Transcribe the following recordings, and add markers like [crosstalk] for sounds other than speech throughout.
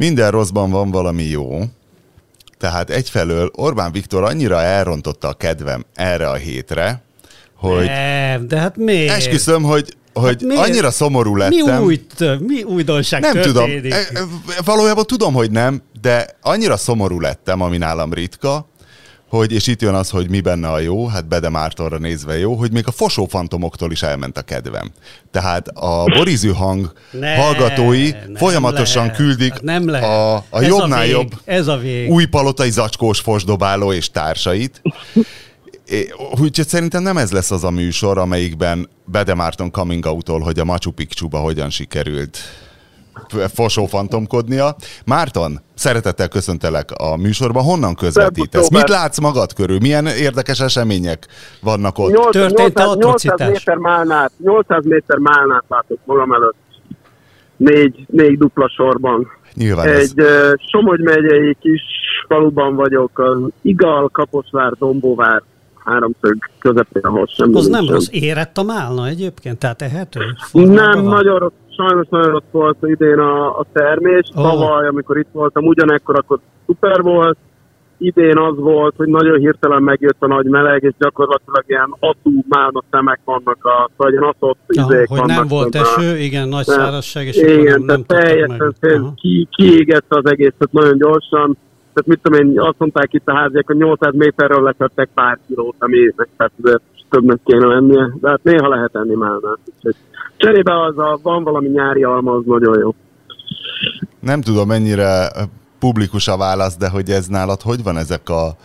minden rosszban van valami jó. Tehát egyfelől Orbán Viktor annyira elrontotta a kedvem erre a hétre, hogy... Nem, de hát miért? Esküszöm, hogy hogy hát annyira szomorú lettem. Mi, új, mi újdonság Nem történik? tudom. E, e, valójában tudom, hogy nem, de annyira szomorú lettem, ami nálam ritka, hogy, és itt jön az, hogy mi benne a jó, hát Bede Mártonra nézve jó, hogy még a fosófantomoktól is elment a kedvem. Tehát a borizű hang ne, hallgatói nem folyamatosan lehet. küldik hát nem lehet. a, a jobbnál a vég, jobb ez a vég. új palotai zacskós fosdobáló és társait. Úgyhogy szerintem nem ez lesz az a műsor, amelyikben Bede Márton coming out hogy a Machu Picchu-ba hogyan sikerült fosófantomkodnia. Márton, szeretettel köszöntelek a műsorban. Honnan közvetítesz? Mit látsz magad körül? Milyen érdekes események vannak ott? 8, Történt 800, 800 méter málnát, 800 méter málnát látok magam előtt. Négy, négy dupla sorban. Nyilván Egy ez... Somogy megyei kis faluban vagyok, az Igal, Kaposvár, Dombóvár háromszög közepén, ahol semmi Az nem rossz. Érett a málna egyébként? Tehát ehető? Nem, nagyon rossz sajnos nagyon rossz volt idén a, a termés. Oh. Tavaly, amikor itt voltam, ugyanekkor akkor szuper volt. Idén az volt, hogy nagyon hirtelen megjött a nagy meleg, és gyakorlatilag ilyen atú málna szemek vannak, a, vagy ilyen atott izék hogy vannak. nem volt eső, igen, nagy de, szárazság, és igen, nem, nem teljesen ki, kiégette az egészet nagyon gyorsan. Tehát mit tudom én, azt mondták itt a háziak, hogy 800 méterről letettek pár kilót, ami tehát többnek kéne lennie, de hát néha lehet enni málnát. Úgyhogy Cserébe az a, van valami nyári alma, az nagyon jó. Nem tudom, mennyire publikus a válasz, de hogy ez nálad hogy van ezek a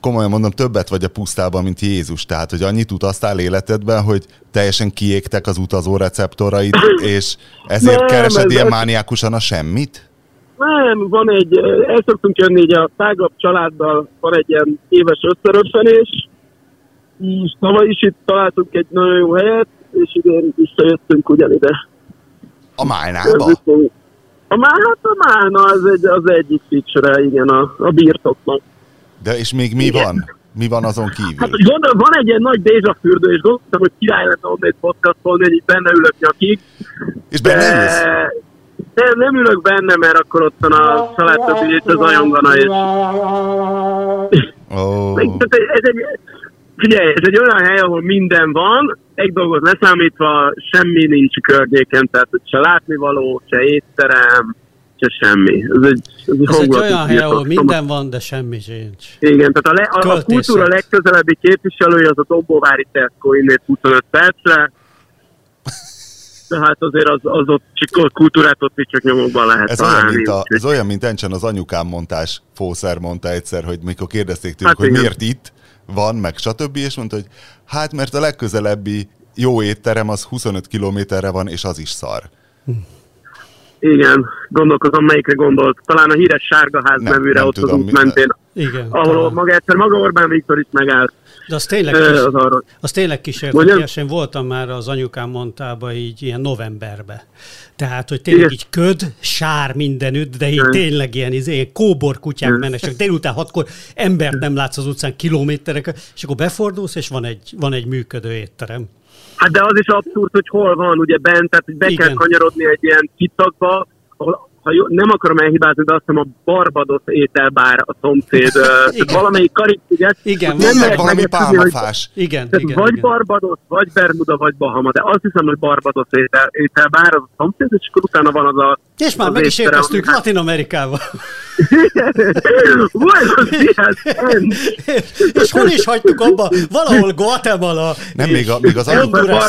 komolyan mondom, többet vagy a pusztában, mint Jézus. Tehát, hogy annyit utaztál életedben, hogy teljesen kiégtek az utazó receptoraid, [coughs] és ezért nem, keresed ez ilyen ez... mániákusan a semmit? Nem, van egy, el szoktunk jönni így a tágabb családdal, van egy ilyen éves összerössenés, és tavaly is itt találtunk egy nagyon jó helyet, idén visszajöttünk ugyanide. A Málnába? A Málna, hát a Málna az, egy, az egyik feature igen, a, a birtoknak. De és még mi igen. van? Mi van azon kívül? Hát gondol, van egy ilyen nagy dézsafürdő, és gondoltam, hogy király lenne egy podcastolni, hogy benne ülök nyakig. És benne de... ülsz? Nem, nem ülök benne, mert akkor ott van a család többi, az ajongana, és... Oh. ez egy, Figyelj, ez egy olyan hely, ahol minden van, egy dolgot leszámítva, semmi nincs környéken, tehát se látnivaló, se étterem, se semmi. Ez egy, ez egy, ez egy olyan hely, ahol minden van, de semmi sincs. Igen, tehát a, le, a, a kultúra legközelebbi képviselője az a Dombóvári Tesco innét 25 percre, tehát azért az, az ott csak kultúrát ott csak nyomokban lehet ez találni. Olyan, mint a, ez olyan, mint Encsen az anyukám mondtás, Fószer mondta egyszer, hogy mikor kérdezték tőlük, hát hogy igen. miért itt, van, meg stb. És mondta, hogy hát mert a legközelebbi jó étterem az 25 kilométerre van, és az is szar. Igen, gondolkozom, melyikre gondolt. Talán a híres Sárgaház nem, nevűre nem ott tudom, az út mentén. Igen, ahol talán. maga egyszer maga Orbán Viktor is megállt. De az tényleg, kis, az, arra. az tényleg kísérletes. Én voltam már az anyukám mondtába így ilyen novemberbe. Tehát, hogy tényleg így köd, sár mindenütt, de így tényleg ilyen, izé, kóbor kutyák mennek, csak délután hatkor embert nem látsz az utcán kilométerek, és akkor befordulsz, és van egy, van egy működő étterem. Hát de az is abszurd, hogy hol van, ugye bent, tehát hogy be Igen. kell kanyarodni egy ilyen kitakba, ahol ha jó, nem akarom elhibázni, de azt hiszem a Barbados ételbár a szomszéd, igen. valamelyik karib Igen, nem meg valami pálmafás. Hogy, igen, igen, vagy igen. Barbados, vagy Bermuda, vagy Bahama, de azt hiszem, hogy Barbados étel, ételbár az a szomszéd, és akkor utána van az a... És már meg is érkeztünk hát... Latin Amerikába. Días, És hol is hagytuk abba? Valahol Guatemala. Nem, még, a, még az Honduras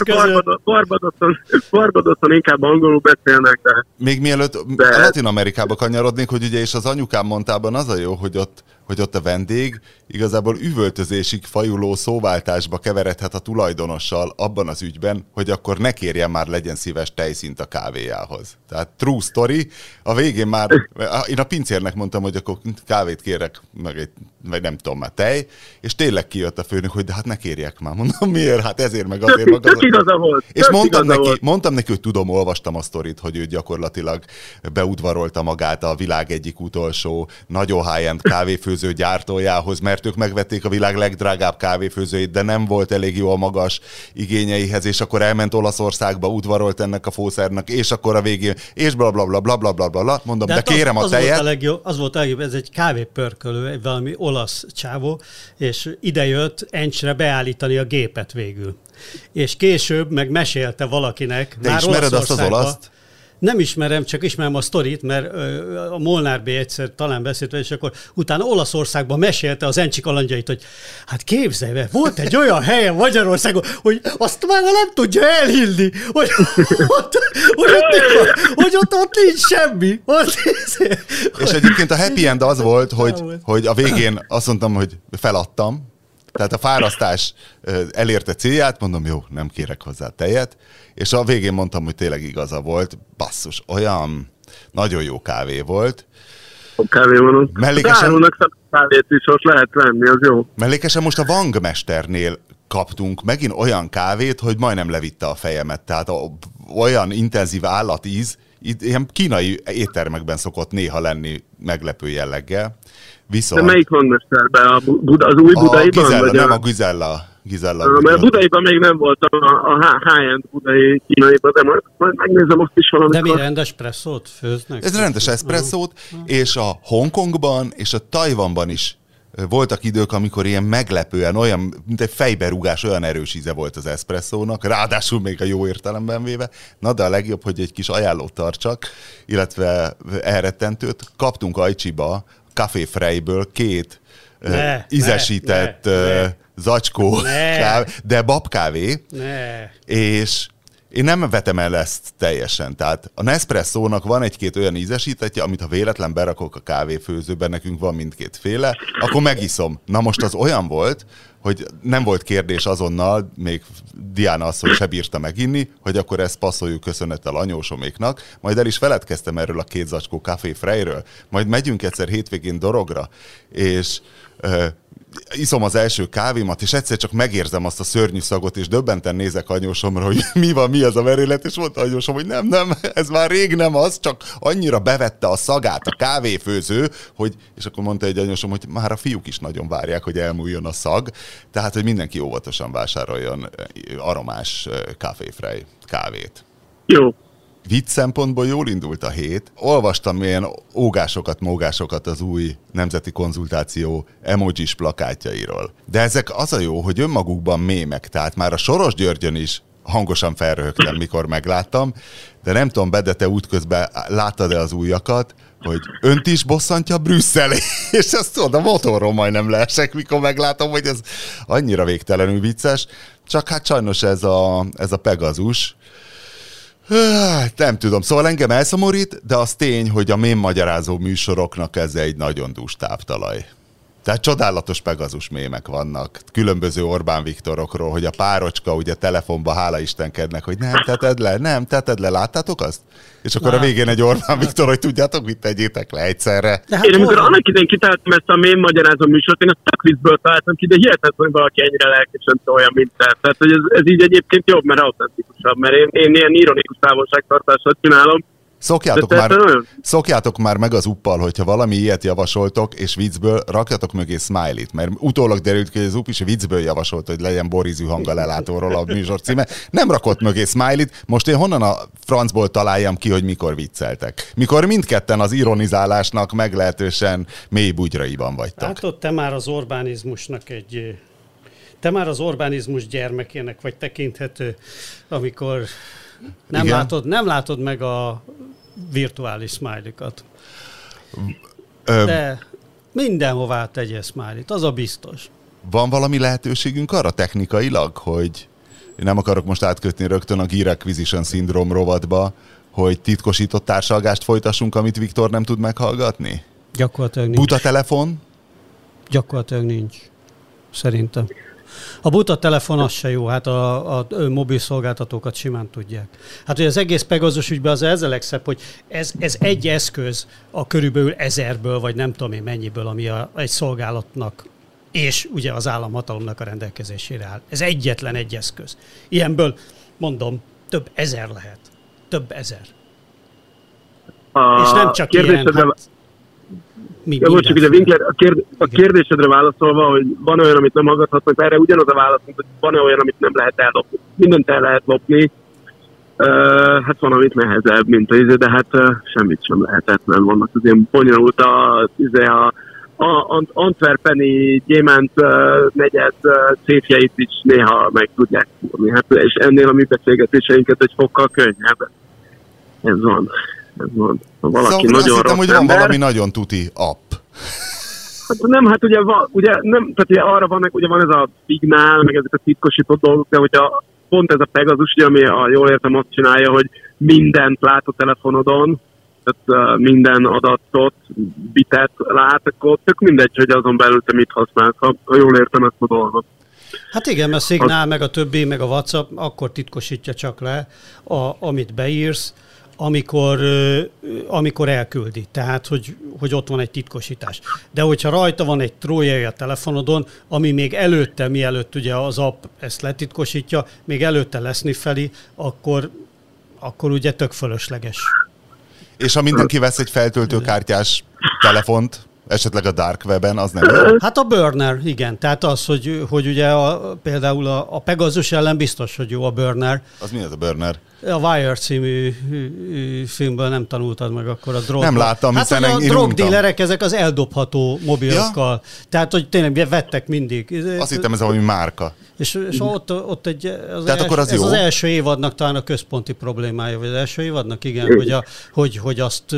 Barbadoson, Barbadoson inkább angolul beszélnek, de... Még mielőtt de... Latin Amerikába kanyarodnék, hogy ugye és az anyukám mondtában az a jó, hogy ott hogy ott a vendég igazából üvöltözésig fajuló szóváltásba keveredhet a tulajdonossal abban az ügyben, hogy akkor ne kérjen már legyen szíves tejszint a kávéjához. Tehát true story, a végén már, én a pincérnek mondtam, hogy akkor kávét kérek, meg egy, vagy nem tudom már tej, és tényleg kijött a főnök, hogy de hát ne kérjek már. Mondom, miért? Hát ezért meg azért. Tök, tök igaza volt. És mondtam neki, volt. mondtam neki, hogy tudom, olvastam a sztorit, hogy ő gyakorlatilag beudvarolta magát a világ egyik utolsó nagyon high-end kávéfőző kávéfőző gyártójához, mert ők megvették a világ legdrágább kávéfőzőit, de nem volt elég jó a magas igényeihez, és akkor elment Olaszországba, udvarolt ennek a fószernek, és akkor a végén, és bla bla bla bla bla bla bla, mondom, de, de hát kérem az, a tejet. Az volt a legjobb, az volt a legjobb, ez egy kávépörkölő, egy valami olasz csávó, és idejött Encsre beállítani a gépet végül. És később meg mesélte valakinek. De már ismered azt az olaszt? Nem ismerem, csak ismerem a sztorit, mert a Molnár B. egyszer talán beszélt és akkor utána Olaszországban mesélte az Encsi kalandjait, hogy hát képzelj volt egy olyan helyen Magyarországon, hogy azt már nem tudja elhilni, hogy ott, hogy ott, hogy ott, ott nincs semmi. Ott, és egyébként a happy end az volt, hogy, hogy a végén azt mondtam, hogy feladtam, tehát a fárasztás elérte célját, mondom, jó, nem kérek hozzá tejet, és a végén mondtam, hogy tényleg igaza volt. Basszus, olyan nagyon jó kávé volt. A kávé van ott. Mellékesen... kávét is ott lehet venni, az jó. Mellékesen most a Vangmesternél kaptunk megint olyan kávét, hogy majdnem levitte a fejemet. Tehát a, olyan intenzív állatíz, ilyen kínai éttermekben szokott néha lenni meglepő jelleggel. Viszont... De melyik van mesterben? A Buda, az új budaiban? A Gizella, nem a Gizella. Gizella. A, mert budaiban még nem voltam a, a high-end budai kínaiban, de majd, majd megnézem azt is valamikor. De mi rendes presszót főznek? Ez rendes eszpresszót, és a Hongkongban és a Tajvanban is voltak idők, amikor ilyen meglepően, olyan, mint egy fejberúgás, olyan erős íze volt az eszpresszónak, ráadásul még a jó értelemben véve. Na de a legjobb, hogy egy kis ajánlót tartsak, illetve elrettentőt. Kaptunk Ajcsiba Café Freyből két ne, ízesített ne, ne, zacskó ne. kávé, de babkávé, ne. és én nem vetem el ezt teljesen. Tehát a Nespresso-nak van egy-két olyan ízesítetje, amit ha véletlen berakok a kávéfőzőben, nekünk van mindkét féle, akkor megiszom. Na most az olyan volt, hogy nem volt kérdés azonnal, még Diana hogy se bírta meginni, hogy akkor ezt passzoljuk köszönettel anyósoméknak, majd el is feledkeztem erről a két zacskó Café Freyről, majd megyünk egyszer hétvégén dorogra, és iszom az első kávémat, és egyszer csak megérzem azt a szörnyű szagot, és döbbenten nézek anyósomra, hogy [laughs] mi van, mi az a merület, és mondta anyósom, hogy nem, nem, ez már rég nem az, csak annyira bevette a szagát a kávéfőző, hogy, és akkor mondta egy anyósom, hogy már a fiúk is nagyon várják, hogy elmúljon a szag, tehát, hogy mindenki óvatosan vásároljon aromás kávéfrej kávét. Jó, vicc szempontból jól indult a hét. Olvastam ilyen ógásokat, mógásokat az új nemzeti konzultáció emojis plakátjairól. De ezek az a jó, hogy önmagukban mémek, tehát már a Soros Györgyön is hangosan felröhögtem, mikor megláttam, de nem tudom, Bede, te útközben láttad-e az újakat, hogy önt is bosszantja Brüsszel, [laughs] és ezt tudod, a motorról majdnem leesek, mikor meglátom, hogy ez annyira végtelenül vicces, csak hát sajnos ez a, ez a Pegazus, nem tudom, szóval engem elszomorít, de az tény, hogy a mém magyarázó műsoroknak ez egy nagyon dús táptalaj. Tehát csodálatos Pegazus mémek vannak, különböző Orbán Viktorokról, hogy a párocska ugye telefonba hála Istenkednek, hogy nem teted le, nem teted le, láttátok azt? És akkor Na. a végén egy Orbán Viktor, hogy tudjátok, mit tegyétek le egyszerre. De hát én amikor annak idején kitaláltam ezt a mém magyarázó műsort, én a Takviszből találtam ki, de hihetetlen, hogy valaki ennyire lelkesen olyan, mint te. Tehát, hogy ez, ez így egyébként jobb, mert autentikusabb, mert én, én ilyen ironikus távolságtartással csinálom, Szokjátok már, szokjátok már meg az uppal, hogyha valami ilyet javasoltok, és viccből rakjatok mögé smiley-t, mert utólag derült ki, hogy az up is viccből javasolt, hogy legyen Borizű hang a lelátóról a műsor címe. Nem rakott mögé smiley-t, most én honnan a francból találjam ki, hogy mikor vicceltek? Mikor mindketten az ironizálásnak meglehetősen mély bugyraiban vagytok. Hát ott te már az Orbánizmusnak egy te már az Orbánizmus gyermekének vagy tekinthető, amikor nem, látod, nem látod meg a virtuális smiley-kat. De mindenhová tegye smiley az a biztos. Van valami lehetőségünk arra technikailag, hogy nem akarok most átkötni rögtön a Gear Acquisition Syndrome rovatba, hogy titkosított társalgást folytassunk, amit Viktor nem tud meghallgatni? Gyakorlatilag nincs. Buta telefon? Gyakorlatilag nincs. Szerintem. A buta telefon az se jó, hát a, a mobil szolgáltatókat simán tudják. Hát hogy az egész Pegazus ügyben az ez a legszebb, hogy ez, ez egy eszköz a körülbelül ezerből, vagy nem tudom én mennyiből, ami a, egy szolgálatnak és ugye az államhatalomnak a rendelkezésére áll. Ez egyetlen egy eszköz. Ilyenből, mondom, több ezer lehet. Több ezer. A és nem csak ilyen, hát, Mi, ja, most csak ugye Winkler, a, kérd, a kérdésedre válaszolva, hogy van olyan, amit nem hallgathatnak, erre ugyanaz a válasz, hogy van olyan, amit nem lehet ellopni. Mindent el lehet lopni, Uh, hát van, amit nehezebb, mint az, de hát uh, semmit sem lehetett, mert vannak az ilyen bonyolult a, izé, a, a Antwerpeni gyémánt uh, negyed uh, széfjeit is néha meg tudják fúrni. Hát, és ennél a mi beszélgetéseinket egy fokkal könnyebb. Ez van. Valaki szóval nagyon azt hittem, hogy van ember, valami nagyon tuti app. Hát nem, hát ugye, va, ugye, nem, tehát ugye arra vannak, ugye van ez a szignál, meg ezek a titkosított dolgok, de hogyha pont ez a Pegasus, ugye, ami a, jól értem azt csinálja, hogy mindent lát a telefonodon, tehát uh, minden adatot, bitet lát, akkor tök mindegy, hogy azon belül te mit használsz, ha, ha jól értem ezt a dolgot. Hát igen, mert a Signál, meg a többi, meg a WhatsApp akkor titkosítja csak le, a, amit beírsz, amikor, amikor elküldi. Tehát, hogy, hogy ott van egy titkosítás. De hogyha rajta van egy trójai a telefonodon, ami még előtte, mielőtt ugye az app ezt letitkosítja, még előtte leszni felé, akkor, akkor ugye tök fölösleges. És ha mindenki vesz egy feltöltőkártyás telefont, esetleg a dark weben, az nem jó? Hát a burner, igen. Tehát az, hogy, hogy ugye a, például a, a Pegasus ellen biztos, hogy jó a burner. Az mi az a burner? A Wire című filmből nem tanultad meg akkor a drog. Nem láttam, hát, hiszen a drogdílerek ezek az eldobható mobilokkal. Ja? Tehát, hogy tényleg vettek mindig. Azt hittem, ez valami márka. És, és ott, ott egy, az, Tehát els, akkor az ez jó? az első évadnak talán a központi problémája, vagy az első évadnak, igen, hogy, a, hogy, hogy azt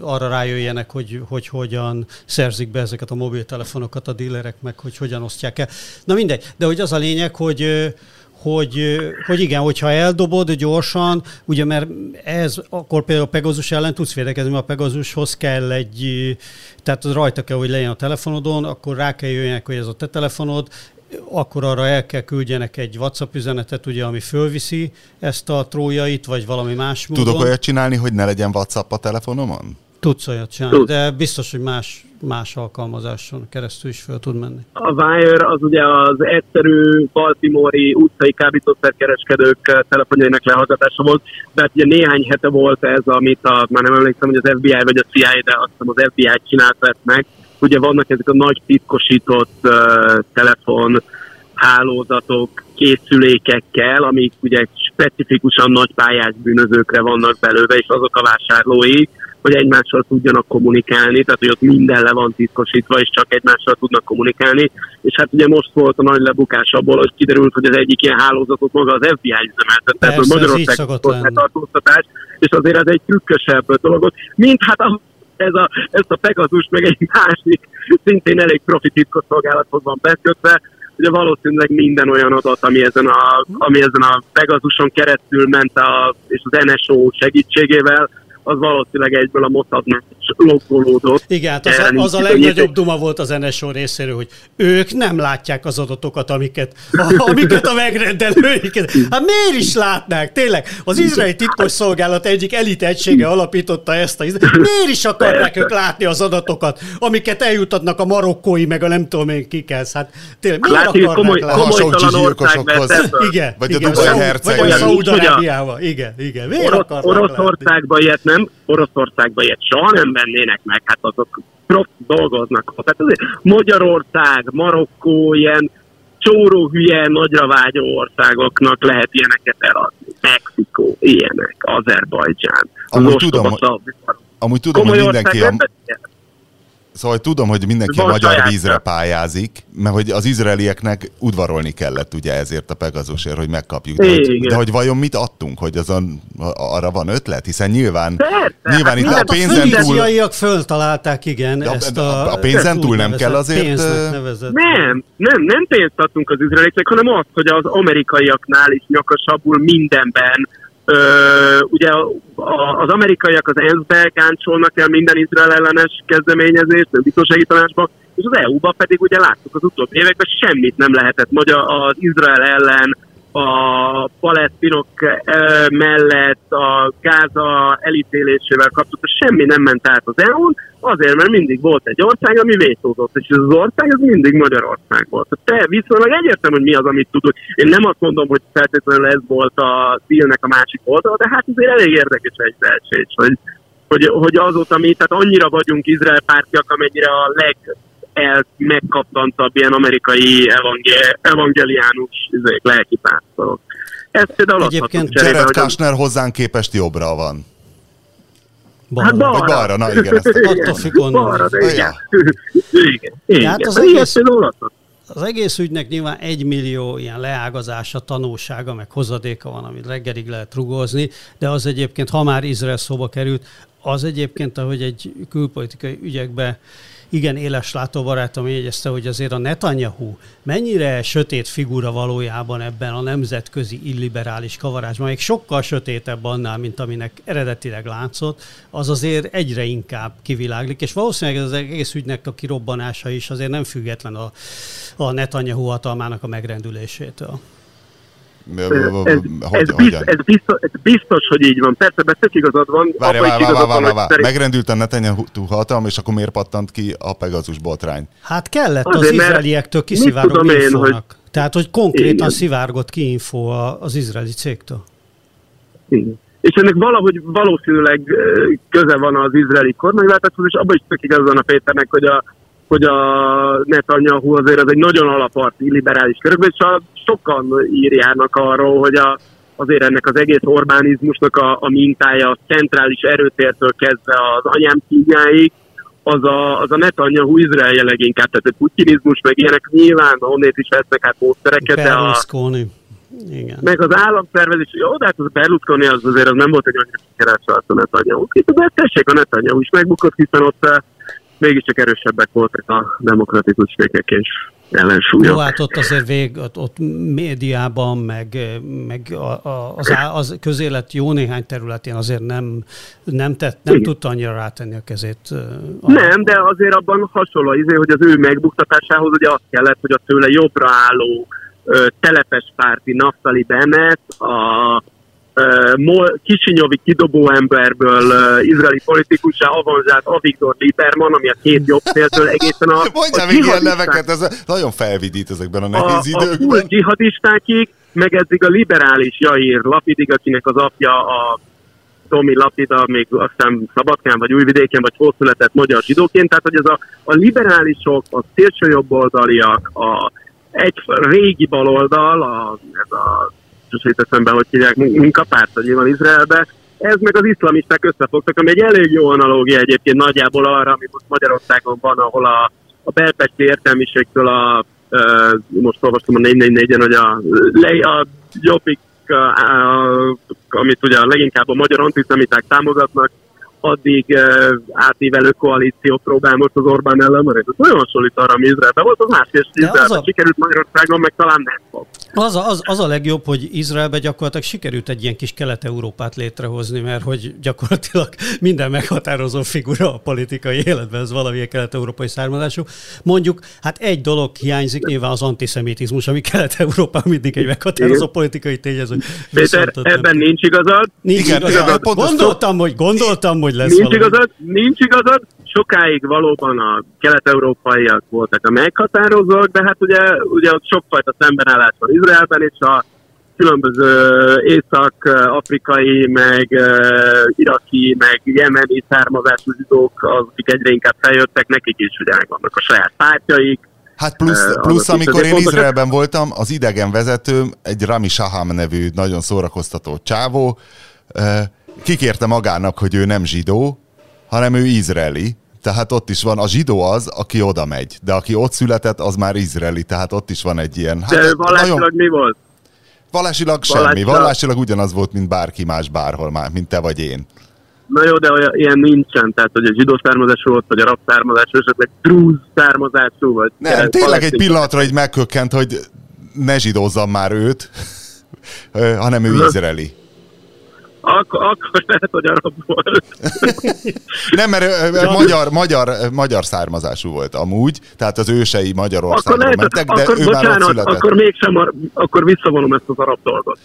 arra rájöjjenek, hogy, hogy hogyan szerzik be ezeket a mobiltelefonokat a dílerek, meg hogy hogyan osztják el. Na mindegy, de hogy az a lényeg, hogy hogy, hogy igen, hogyha eldobod gyorsan, ugye mert ez, akkor például a Pegasus ellen tudsz védekezni, mert a Pegasushoz kell egy, tehát az rajta kell, hogy legyen a telefonodon, akkor rá kell jöjjenek, hogy ez a te telefonod, akkor arra el kell küldjenek egy WhatsApp üzenetet, ugye, ami fölviszi ezt a trójait, vagy valami más módon. Tudok olyat csinálni, hogy ne legyen WhatsApp a telefonomon? Tudsz olyat csinálni, de biztos, hogy más, más alkalmazáson keresztül is fel tud menni. A Wire az ugye az egyszerű baltimore utcai kábítószerkereskedők telefonjainak lehallgatása volt, de hát ugye néhány hete volt ez, amit a, már nem emlékszem, hogy az FBI vagy a CIA, de azt hiszem az FBI csinált ezt meg. Ugye vannak ezek a nagy titkosított uh, telefon hálózatok készülékekkel, amik ugye specifikusan nagy pályás bűnözőkre vannak belőle, és azok a vásárlói, hogy egymással tudjanak kommunikálni, tehát hogy ott minden le van titkosítva, és csak egymással tudnak kommunikálni. És hát ugye most volt a nagy lebukás abból, hogy kiderült, hogy az egyik ilyen hálózatot maga az FBI üzemeltet, tehát hogy Magyarország tartóztatás, és azért ez egy trükkösebb dolgot, mint hát a ez a, ezt a Pegasus meg egy másik, szintén elég profi titkosszolgálathoz van bekötve, ugye valószínűleg minden olyan adat, ami ezen a, ami ezen a Pegasuson keresztül ment, a, és az NSO segítségével, az valószínűleg egyből a Mossadnak lokkolódott. Igen, hát az, a, az a legnagyobb duma volt az NSO részéről, hogy ők nem látják az adatokat, amiket, amiket a megrendelőiket. Hát miért is látnák? Tényleg, az izraeli titkosszolgálat egyik elit egysége alapította ezt a... Miért is akarják ők látni az adatokat, amiket eljutatnak a marokkói, meg a nem tudom én kikhez? Hát tényleg, miért Látni, akarnak komoly, komoly ország, Igen, vagy igen, a Dubai herceg. Vagy a Szaudarábiával. Igen, igen. Miért Orosz, Oroszországban ilyet nem, Oroszországban ilyet soha nem vennének meg, hát azok prof dolgoznak. Tehát azért Magyarország, Marokkó, ilyen csóró hülye, nagyra vágyó országoknak lehet ilyeneket eladni. Mexikó, ilyenek, Azerbajdzsán. Amúgy tudom, amúgy tudom, hogy mindenki... A... Szóval tudom, hogy mindenki a magyar saját. vízre pályázik, mert hogy az izraelieknek udvarolni kellett ugye ezért a Pegazusért, hogy megkapjuk. De hogy, de hogy vajon mit adtunk, hogy azon arra van ötlet? Hiszen nyilván, Persze, nyilván hát itt a pénzen a túl... A föltalálták, igen, de ezt a... A, pénzen túl nem kell azért... Nem, nem, nem pénzt adtunk az izraelieknek, hanem azt, hogy az amerikaiaknál is nyakasabbul mindenben ugye az amerikaiak az ENSZ-be gáncsolnak el minden izrael ellenes kezdeményezést, a biztonsági tanácsba, és az EU-ba pedig ugye láttuk az utóbbi években semmit nem lehetett magyar az Izrael ellen a palesztinok mellett a Gáza elítélésével kapcsolatban semmi nem ment át az EU-n, azért, mert mindig volt egy ország, ami vétózott, és az ország az mindig Magyarország volt. Te viszonylag egyértelmű, hogy mi az, amit tudod. Én nem azt mondom, hogy feltétlenül ez volt a szílnek a másik oldal, de hát azért elég érdekes egy felség, hogy hogy, hogy azóta mi, tehát annyira vagyunk Izrael pártiak, amennyire a leg el megkaptantabb ilyen amerikai evangel, evangeliánus izék, lelki pásztorok. Ez például Egyébként Jared Kushner hozzánk képest jobbra van. Balra. Hát balra. balra, na igen. Ezt attól függ Balra, de [laughs] igen. igen. igen. Hát az egész, az egész ügynek nyilván egy millió ilyen leágazása, tanulsága, meg hozadéka van, amit reggelig lehet rugozni, de az egyébként, ha már Izrael szóba került, az egyébként, ahogy egy külpolitikai ügyekbe igen éles látóbarátom jegyezte, hogy azért a Netanyahu mennyire sötét figura valójában ebben a nemzetközi illiberális kavarásban, még sokkal sötétebb annál, mint aminek eredetileg látszott, az azért egyre inkább kiviláglik, és valószínűleg ez az egész ügynek a kirobbanása is azért nem független a, a Netanyahu hatalmának a megrendülésétől. Ez, ez, biz, ez, biztos, ez biztos, hogy így van. Persze, mert tök igazad van. Várj, várj, várj, várj, várj, várj. Megrendült a Netanyahu hatalom, és akkor miért pattant ki a Pegazus botrány? Hát kellett Azért, az izraeliektől kiszivárgó infónak. Hogy... Tehát, hogy konkrétan Igen. szivárgott ki info az izraeli cégtől. Igen. És ennek valahogy valószínűleg köze van az izraeli kormányváltáshoz, és abban is tök igaz van a Péternek, hogy a hogy a Netanyahu azért az egy nagyon alaparti liberális körökben, és a, sokan írjának arról, hogy a, azért ennek az egész Orbánizmusnak a, a mintája a centrális erőtértől kezdve az anyám kínjáig, az a, az a Netanyahu Izraelje leginkább, tehát a putinizmus, meg ilyenek nyilván, onnét is vesznek át módszereket, de a, igen. Meg az államszervezés, jó, de hát az Berlusconi az azért az nem volt egy olyan sikeres a Netanyahu. De tessék, a Netanyahu is megbukott, hiszen ott mégiscsak erősebbek voltak a demokratikus fékek és ellensúlyok. Jó, hát ott azért vég, ott, ott médiában, meg, meg a, a, az, az közélet jó néhány területén azért nem, nem, tett, nem tudta annyira rátenni a kezét. A... Nem, de azért abban hasonló, izé, hogy az ő megbuktatásához ugye azt kellett, hogy a tőle jobbra álló telepes párti Naftali Bemet, a Kisinyovi kidobó emberből izraeli politikusá avanzált Avigdor Lieberman, ami a két jobb céltől egészen a... [laughs] Mondjál még ilyen neveket, ez nagyon felvidít ezekben a nehéz a, időkben. A dzsihadistákig, meg eddig a liberális Jair Lapidig, akinek az apja a Tomi Lapida, még aztán Szabadkán, vagy Újvidéken, vagy hol született magyar zsidóként, tehát hogy ez a, a liberálisok, a szélsőjobboldaliak, a egy régi baloldal, a, ez a sosem eszembe, hogy hívják, munkapárt, hogy van Izraelbe, ez meg az iszlamisták összefogtak, ami egy elég jó analógia egyébként nagyjából arra, ami most Magyarországon van, ahol a, a belpesti értelmiségtől a, uh, most olvastam a 444-en, hogy a, a jobbik, a, a, amit ugye leginkább a magyar antiszemiták támogatnak, addig uh, átívelő koalíció próbál most az Orbán ellen maradni. Ez nagyon hasonlít arra, ami Izraelben volt, az más, és Izraelben a... sikerült Magyarországon, meg talán nem fog. Az a, az, az a legjobb, hogy Izraelben gyakorlatilag sikerült egy ilyen kis Kelet-Európát létrehozni, mert hogy gyakorlatilag minden meghatározó figura a politikai életben, ez valamilyen kelet-európai származású. Mondjuk, hát egy dolog hiányzik, nyilván az antiszemitizmus, ami Kelet-Európában mindig egy meghatározó politikai tényező. Péter, ebben nincs igazad. Nincs igen, igazad. Gondoltam, hogy, gondoltam, hogy lesz Nincs valami. igazad, nincs igazad, sokáig valóban a kelet-európaiak voltak a meghatározók, de hát ugye, ugye ott sokfajta szembenállás van Izraelben, és a különböző észak-afrikai, meg uh, iraki, meg jemeni származású zsidók, akik egyre inkább feljöttek, nekik is ugye vannak a saját pártjaik, Hát plusz, plusz amikor én Izraelben voltam, az idegen vezetőm, egy Rami Shaham nevű nagyon szórakoztató csávó, kikérte magának, hogy ő nem zsidó, hanem ő izraeli, tehát ott is van, a zsidó az, aki oda megy, de aki ott született, az már izraeli, tehát ott is van egy ilyen... Hát, de vallásilag nagyon... mi volt? Vallásilag semmi, vallásilag... vallásilag ugyanaz volt, mint bárki más bárhol, már, mint te vagy én. Na jó, de olyan, ilyen nincsen, tehát hogy a zsidó származású volt, vagy arab származású, esetleg drúz származású, vagy... Nem, tényleg egy pillanatra egy megkökkent, hogy ne zsidózzam már őt, [laughs] hanem ő izraeli. Akkor, akkor lehet, hogy arab volt. [laughs] Nem, mert ja. magyar, magyar, magyar származású volt amúgy, tehát az ősei Magyarországon akkor mentek, de akkor, ő bocsánat, már ott akkor mégsem, akkor visszavonom ezt az arab dolgot.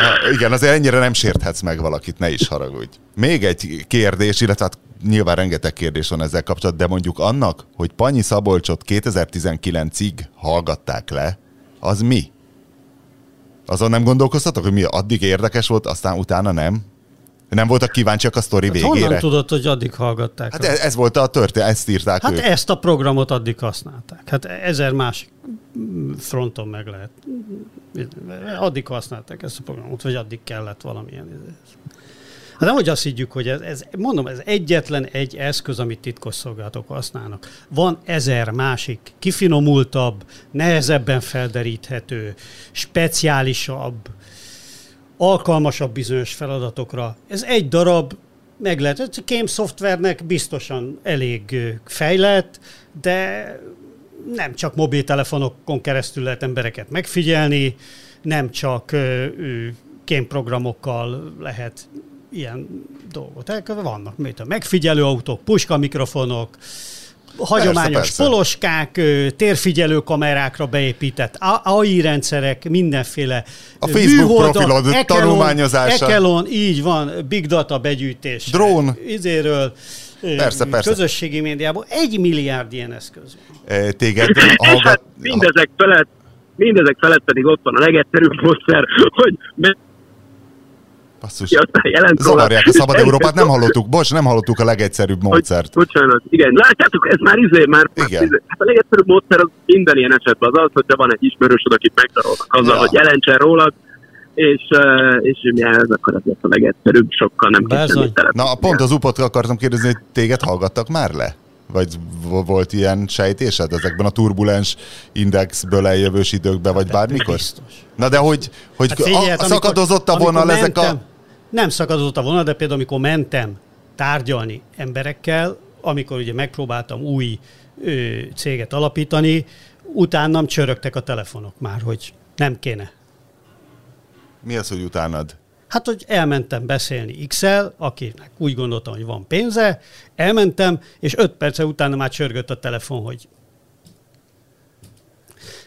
Ha, igen, azért ennyire nem sérthetsz meg valakit, ne is haragudj. Még egy kérdés, illetve hát nyilván rengeteg kérdés van ezzel kapcsolatban, de mondjuk annak, hogy Panyi Szabolcsot 2019-ig hallgatták le, az mi? Azon nem gondolkoztatok, hogy mi addig érdekes volt, aztán utána nem? Nem voltak kíváncsiak a sztori hát végére. Honnan tudod, hogy addig hallgatták? Hát ez, ez volt a történet, ezt írták Hát ők. ezt a programot addig használták. Hát ezer másik fronton meg lehet. Addig használták ezt a programot, vagy addig kellett valamilyen. Hát nem, hogy azt higgyük, hogy ez, ez, mondom, ez egyetlen egy eszköz, amit titkosszolgálatok használnak. Van ezer másik, kifinomultabb, nehezebben felderíthető, speciálisabb, alkalmasabb bizonyos feladatokra. Ez egy darab meg lehet. A kém szoftvernek biztosan elég fejlett, de nem csak mobiltelefonokon keresztül lehet embereket megfigyelni, nem csak kémprogramokkal lehet ilyen dolgot. Vannak mit a megfigyelő autók, puska mikrofonok, hagyományos persze, persze. poloskák, térfigyelő kamerákra beépített AI rendszerek, mindenféle A Facebook műholdak, profilod Ekelon, tanulmányozása. Ekelon, így van, big data begyűjtés. Drón. Izéről, persze, persze. közösségi médiában egy milliárd ilyen eszköz van. Téged hallgat... Mindezek felett, mindezek felett pedig ott van a legegyszerűbb módszer, hogy Basszus. Zavarják a szabad [laughs] Európát, nem hallottuk, bocs, nem hallottuk a legegyszerűbb módszert. Bocsánat, igen, látjátok, ez már izé, már, igen. Izé, hát a legegyszerűbb módszer az minden ilyen esetben az az, hogyha van egy ismerősöd, akit megtarolnak azzal, ja. hogy jelentsen rólad, és, és mi ez akkor ez a legegyszerűbb, sokkal nem kell Na, pont az upot akartam kérdezni, hogy téged hallgattak már le? Vagy volt ilyen sejtésed ezekben a turbulens indexből eljövős időkben, vagy hát bármikor? Biztos. Na de hogy, hogy hát figyelj, a, szakadozott a vonal ezek a nem szakadozott a vonal, de például amikor mentem tárgyalni emberekkel, amikor ugye megpróbáltam új ö, céget alapítani, utánam csörögtek a telefonok már, hogy nem kéne. Mi az, hogy utánad? Hát, hogy elmentem beszélni x akinek úgy gondoltam, hogy van pénze, elmentem, és öt perce utána már csörgött a telefon, hogy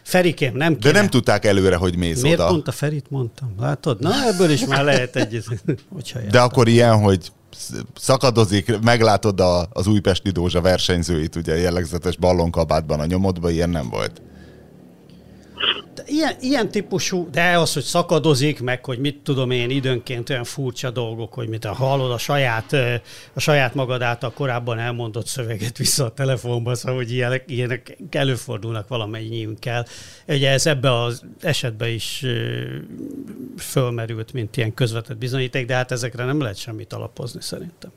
Ferikém, nem kéne. De nem tudták előre, hogy mész Miért oda. pont a Ferit mondtam? Látod? Na, ebből is már lehet egy... De akkor ilyen, hogy szakadozik, meglátod a, az újpesti Dózsa versenyzőit, ugye jellegzetes ballonkabátban a nyomodban, ilyen nem volt ilyen, ilyen típusú, de az, hogy szakadozik, meg hogy mit tudom én időnként olyan furcsa dolgok, hogy mit hallod a saját, a saját magad által korábban elmondott szöveget vissza a telefonba, szóval hogy ilyenek, ilyenek előfordulnak valamennyiünkkel. Ugye ez ebbe az esetben is fölmerült, mint ilyen közvetett bizonyíték, de hát ezekre nem lehet semmit alapozni szerintem.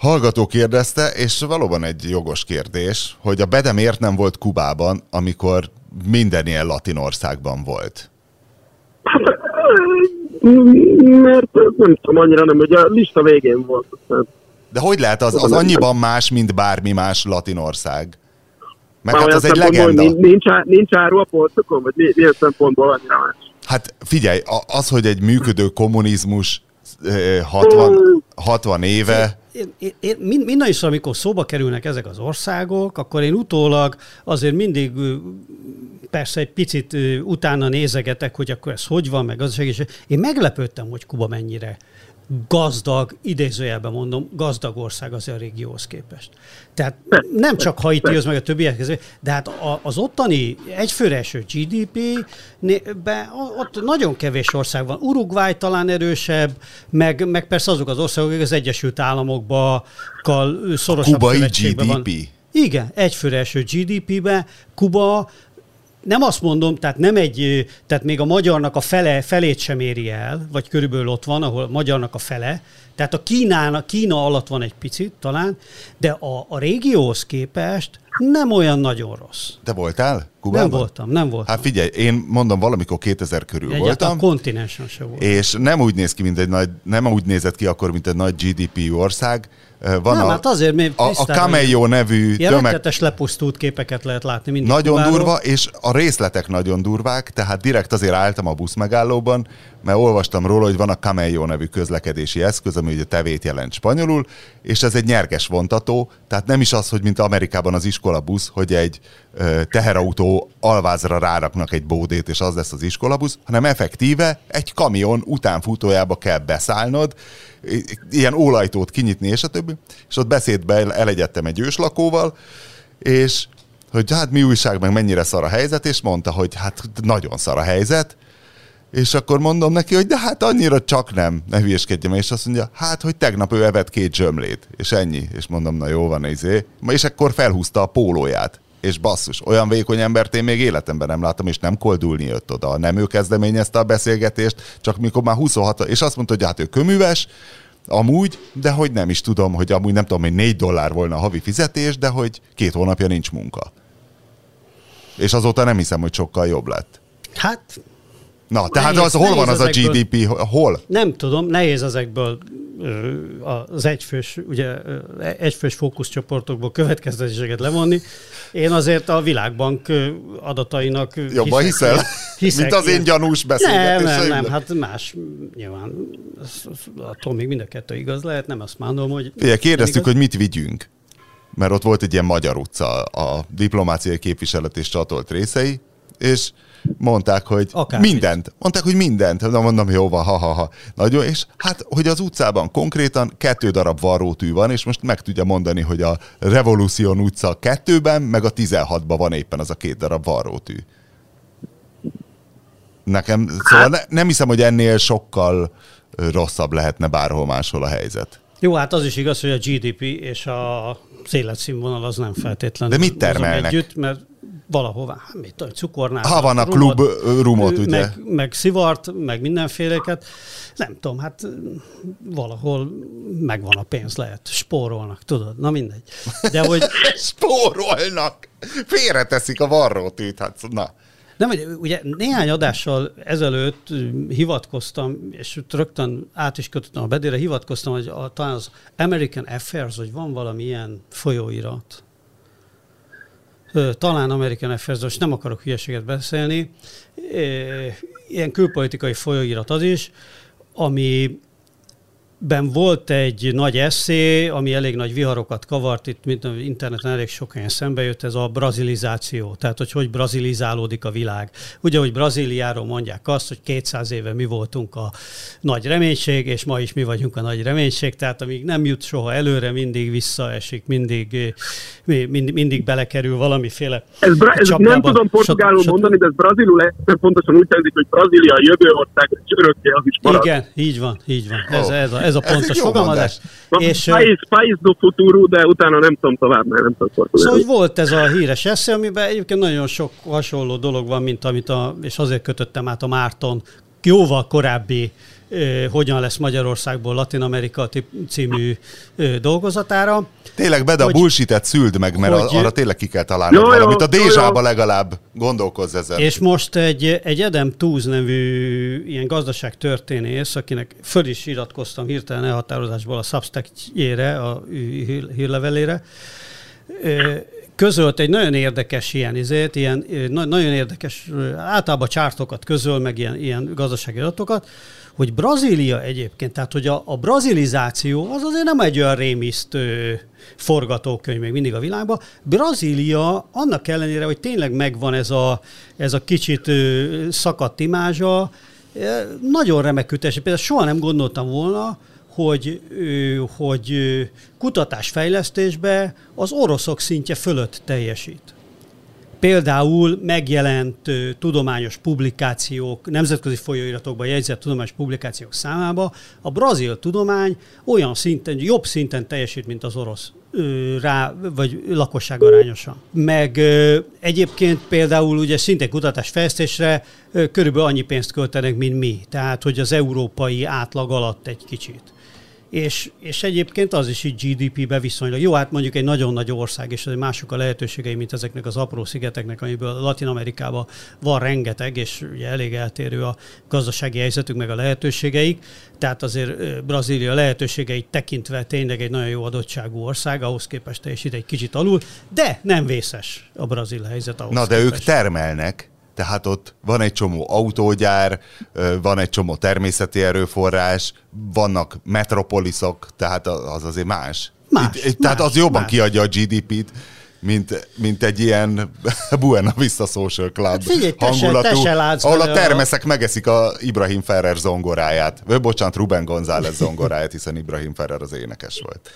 Hallgató kérdezte, és valóban egy jogos kérdés, hogy a Bede miért nem volt Kubában, amikor minden ilyen latin országban volt? Hát, mert nem tudom, annyira nem, hogy a lista végén volt. De hogy lehet, az, az annyiban más, mint bármi más latin ország? Mert hát az egy legenda. Nincs, nincs, nincs áru a polcokon, vagy milyen szempontból annyira más? Hát figyelj, az, hogy egy működő kommunizmus 60, 60 éve. Én, én, én minden is, amikor szóba kerülnek ezek az országok, akkor én utólag azért mindig persze egy picit utána nézegetek, hogy akkor ez hogy van, meg az és én meglepődtem, hogy Kuba mennyire gazdag, idézőjelben mondom, gazdag ország az a régióhoz képest. Tehát nem csak Haitihoz, meg a többiekhez, de hát az ottani egyfőre eső GDP, ott nagyon kevés ország van. Uruguay talán erősebb, meg, meg persze azok az országok, akik az Egyesült Államokban szorosabb Kubai GDP. Van. Igen, egyfőre eső GDP-be. Kuba nem azt mondom, tehát nem egy, tehát még a magyarnak a fele, felét sem éri el, vagy körülbelül ott van, ahol a magyarnak a fele, tehát a Kínának, Kína alatt van egy picit talán, de a, a régióhoz képest nem olyan nagyon rossz. Te voltál Kubában? Nem voltam, nem voltam. Hát figyelj, én mondom valamikor 2000 körül Egyet voltam. a kontinensen se volt. És nem úgy néz ki, mint egy nagy, nem úgy nézett ki akkor, mint egy nagy GDP ország, van nem, a, hát azért még a, a Cameo nevű tömeg... lepusztult képeket lehet látni mindig Nagyon Kubáról. durva, és a részletek nagyon durvák, tehát direkt azért álltam a busz megállóban, mert olvastam róla, hogy van a Cameo nevű közlekedési eszköz, ami ugye tevét jelent spanyolul, és ez egy nyerges vontató, tehát nem is az, hogy mint Amerikában az iskola busz, hogy egy ö, teherautó alvázra ráraknak egy bódét, és az lesz az iskolabusz, hanem effektíve egy kamion utánfutójába kell beszállnod, ilyen ólajtót kinyitni, és a többi. És ott beszédbe elegyedtem egy őslakóval, és hogy hát mi újság, meg mennyire szar a helyzet, és mondta, hogy hát nagyon szar a helyzet, És akkor mondom neki, hogy de hát annyira csak nem, ne hülyeskedjem. És azt mondja, hát, hogy tegnap ő evett két zsömlét, és ennyi. És mondom, na jó van, izé. És akkor felhúzta a pólóját. És basszus, olyan vékony embert én még életemben nem láttam, és nem koldulni jött oda. Nem ő kezdeményezte a beszélgetést, csak mikor már 26, és azt mondta, hogy hát ő köműves, amúgy, de hogy nem is tudom, hogy amúgy nem tudom, hogy 4 dollár volna a havi fizetés, de hogy két hónapja nincs munka. És azóta nem hiszem, hogy sokkal jobb lett. Hát Na, tehát nehéz, az, hol van az ezekből, a GDP, hol? Nem tudom, nehéz ezekből az egyfős, ugye, egyfős fókuszcsoportokból következtetéseket levonni. Én azért a világbank adatainak Jobban hiszek, hiszel? Hiszek, mint az én gyanús beszélgetéseim? Nem, nem, nem, hát más, nyilván, attól még mind a kettő igaz lehet, nem azt mondom, hogy... Ugye, kérdeztük, hogy mit vigyünk, mert ott volt egy ilyen magyar utca, a diplomáciai képviselet és csatolt részei, és mondták, hogy Akár mindent. Is. Mondták, hogy mindent. Na mondom, jó van, ha-ha-ha. Nagyon, és hát, hogy az utcában konkrétan kettő darab varrótű van, és most meg tudja mondani, hogy a Revolution utca kettőben, meg a 16-ban van éppen az a két darab varrótű. Nekem, szóval ne, nem hiszem, hogy ennél sokkal rosszabb lehetne bárhol máshol a helyzet. Jó, hát az is igaz, hogy a GDP és a életszínvonal az nem feltétlenül. De mit termelnek? Együtt, mert valahová, hát mit tudom, cukornál. Ha van a rumot, klub rumot, ugye? Meg, meg szivart, meg mindenféleket. Nem tudom, hát valahol megvan a pénz, lehet. Spórolnak, tudod, na mindegy. De hogy... [laughs] Spórolnak! Félreteszik a varrótűt, hát na. Nem, ugye néhány adással ezelőtt hivatkoztam, és rögtön át is kötöttem a bedére, hivatkoztam, hogy a, talán az American Affairs, hogy van valami ilyen folyóirat, talán American Affairs, most nem akarok hülyeséget beszélni, ilyen külpolitikai folyóirat az is, ami ben volt egy nagy eszé, ami elég nagy viharokat kavart, itt mint interneten elég sok helyen szembe jött, ez a brazilizáció, tehát hogy hogy brazilizálódik a világ. Ugye, hogy Brazíliáról mondják azt, hogy 200 éve mi voltunk a nagy reménység, és ma is mi vagyunk a nagy reménység, tehát amíg nem jut soha előre, mindig visszaesik, mindig, mindig, mindig belekerül valamiféle ez, bra- ez nem tudom portugálul mondani, de ez brazilul pontosan úgy tenzik, hogy Brazília a jövő ország, és örökké az is marad. Igen, így van, így van. Ez, ez, a, ez a pontos ez fogalmazás. És, país, país do futuro, de utána nem tudom tovább, mert nem tudom Szóval hogy volt ez a híres esze, amiben egyébként nagyon sok hasonló dolog van, mint amit a, és azért kötöttem át a Márton jóval korábbi hogyan lesz Magyarországból Latin Amerika című dolgozatára. Tényleg Beda hogy, bullshit szüld meg, mert hogy, arra tényleg ki kell találni jó, valamit. A Dézsába legalább gondolkozz ezen. És most egy, egy Edem Tooz nevű ilyen gazdaságtörténész, akinek föl is iratkoztam hirtelen elhatározásból a Substack-jére, a hírlevelére, közölt egy nagyon érdekes ilyen izét, ilyen nagyon érdekes, általában csártokat közöl, meg ilyen, ilyen gazdasági adatokat, hogy Brazília egyébként, tehát hogy a, a brazilizáció az azért nem egy olyan rémisztő forgatókönyv még mindig a világban. Brazília annak ellenére, hogy tényleg megvan ez a, ez a kicsit szakadt imázsa, nagyon remek ütés. Például soha nem gondoltam volna, hogy, hogy kutatásfejlesztésbe az oroszok szintje fölött teljesít. Például megjelent tudományos publikációk, nemzetközi folyóiratokban jegyzett tudományos publikációk számába a brazil tudomány olyan szinten, jobb szinten teljesít, mint az orosz rá, vagy lakosság arányosan. Meg egyébként például ugye szintén kutatásfejlesztésre körülbelül annyi pénzt költenek, mint mi. Tehát, hogy az európai átlag alatt egy kicsit és, és egyébként az is így GDP-be viszonylag. Jó, hát mondjuk egy nagyon nagy ország, és mások a lehetőségei, mint ezeknek az apró szigeteknek, amiből Latin Amerikában van rengeteg, és ugye elég eltérő a gazdasági helyzetük, meg a lehetőségeik. Tehát azért Brazília lehetőségeit tekintve tényleg egy nagyon jó adottságú ország, ahhoz képest teljesít egy kicsit alul, de nem vészes a brazil helyzet ahhoz Na, de képest. ők termelnek, tehát ott van egy csomó autógyár, van egy csomó természeti erőforrás, vannak metropoliszok, tehát az azért más. Más, Itt, más Tehát az jobban más. kiadja a GDP-t, mint, mint egy ilyen [laughs] Buena Vista Social Club hát figyelj, hangulatú, te se, te ahol a termeszek a... megeszik a Ibrahim Ferrer zongoráját. Vagy bocsánat, Ruben González zongoráját, hiszen Ibrahim Ferrer az énekes volt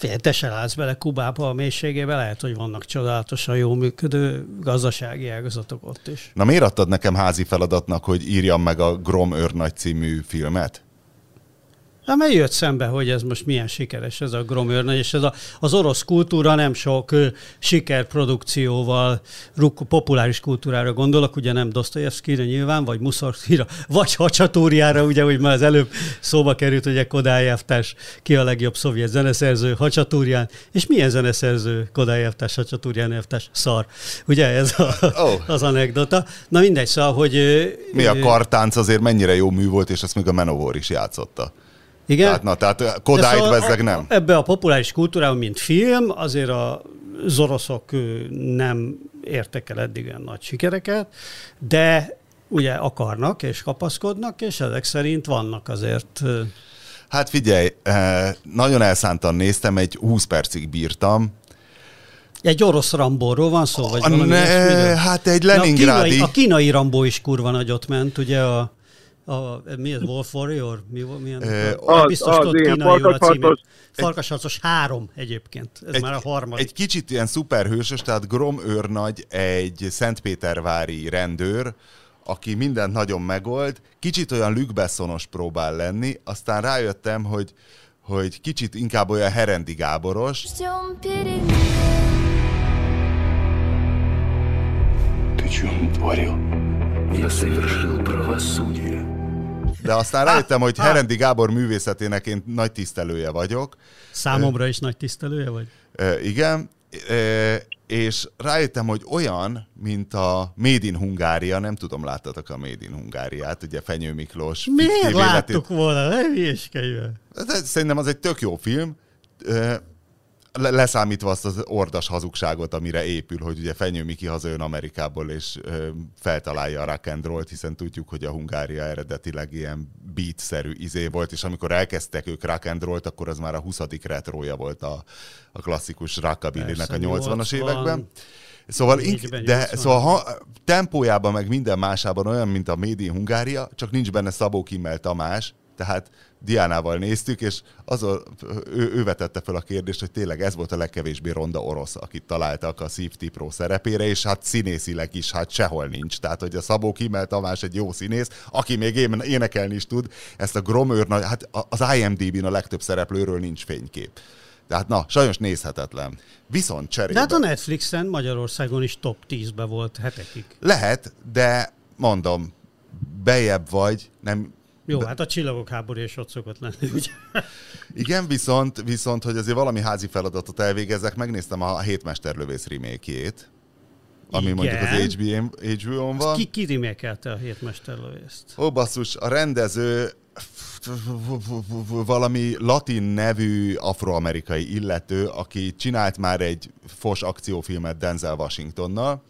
Fél, te se látsz bele Kubába a mélységébe, lehet, hogy vannak csodálatosan jó működő gazdasági ágazatok ott is. Na miért adtad nekem házi feladatnak, hogy írjam meg a Grom őrnagy című filmet? Hát mert jött szembe, hogy ez most milyen sikeres ez a Gromőrnagy, és ez a, az orosz kultúra nem sok ö, sikerprodukcióval, ruk, populáris kultúrára gondolok, ugye nem Dostoyevskire nyilván, vagy Muszorszkira, vagy Hacsatúriára, ugye, hogy már az előbb szóba került, hogy Kodályevtárs ki a legjobb szovjet zeneszerző Hacsatúrián, és milyen zeneszerző Kodályevtárs, Hacsatúrián elvtárs? Szar. Ugye ez a, oh. az anekdota. Na mindegy, szóval, hogy... Mi a kartánc azért mennyire jó mű volt, és azt még a Menovor is játszotta. Igen? Tehát, na, tehát Kodályt szóval bezzeg nem. Ebbe a populáris kultúrában, mint film, azért a az oroszok nem értek el eddig olyan nagy sikereket, de ugye akarnak és kapaszkodnak, és ezek szerint vannak azért... Hát figyelj, nagyon elszántan néztem, egy 20 percig bírtam, egy orosz Rambóról van szó, vagy valami ne, Hát egy Leningrádi... A kínai, a kínai Rambó is kurva nagyot ment, ugye a a, mi ez, Wolf Warrior? Mi, milyen, e, az, biztos az, igen, farkasharcos. Farkasharcos három egyébként, ez egy, már a harmadik. Egy kicsit ilyen szuperhősös, tehát Grom őrnagy egy Szentpétervári rendőr, aki mindent nagyon megold, kicsit olyan lükbeszonos próbál lenni, aztán rájöttem, hogy, hogy kicsit inkább olyan Herendi Gáboros. Ты что натворил? Я совершил правосудие. De aztán rájöttem, hogy Herendi Gábor művészetének én nagy tisztelője vagyok. Számomra is nagy tisztelője vagy? Igen, és rájöttem, hogy olyan, mint a Made in Hungária, nem tudom, láttatok a Made in Hungáriát, ugye Fenyő Miklós. Miért láttuk volna? Nem Szerintem az egy tök jó film leszámítva azt az ordas hazugságot, amire épül, hogy ugye Fenyő Miki hazajön Amerikából, és ö, feltalálja a rock and roll hanem tudjuk, hogy a Hungária eredetileg ilyen beat-szerű izé volt, és amikor elkezdtek ők rock and roll akkor az már a 20. retrója volt a, a klasszikus rockabilly-nek a 80-as években. Szóval, ink, de, szóval ha, tempójában meg minden másában olyan, mint a Made in Hungária, csak nincs benne Szabó Kimmel Tamás, tehát Diánával néztük, és az a, ő, ő vetette fel a kérdést, hogy tényleg ez volt a legkevésbé ronda orosz, akit találtak a Safety Pro szerepére, és hát színészileg is hát sehol nincs. Tehát, hogy a Szabó Kimmel Tamás egy jó színész, aki még énekelni is tud, ezt a Gromőr, hát az IMDb-n a legtöbb szereplőről nincs fénykép. Tehát na, sajnos nézhetetlen. Viszont cserébe... De hát a Netflixen Magyarországon is top 10-be volt hetekig. Lehet, de mondom, bejebb vagy, nem, jó, De... hát a csillagok háború is ott szokott lenni, ugye? [laughs] Igen, viszont, viszont, hogy azért valami házi feladatot elvégezzek, megnéztem a Hétmesterlövész remake ami Igen. mondjuk az HBO-n van. Ki, ki remékelte a Hétmesterlövészt? Ó, basszus, a rendező valami latin nevű afroamerikai illető, aki csinált már egy fos akciófilmet Denzel Washingtonnal,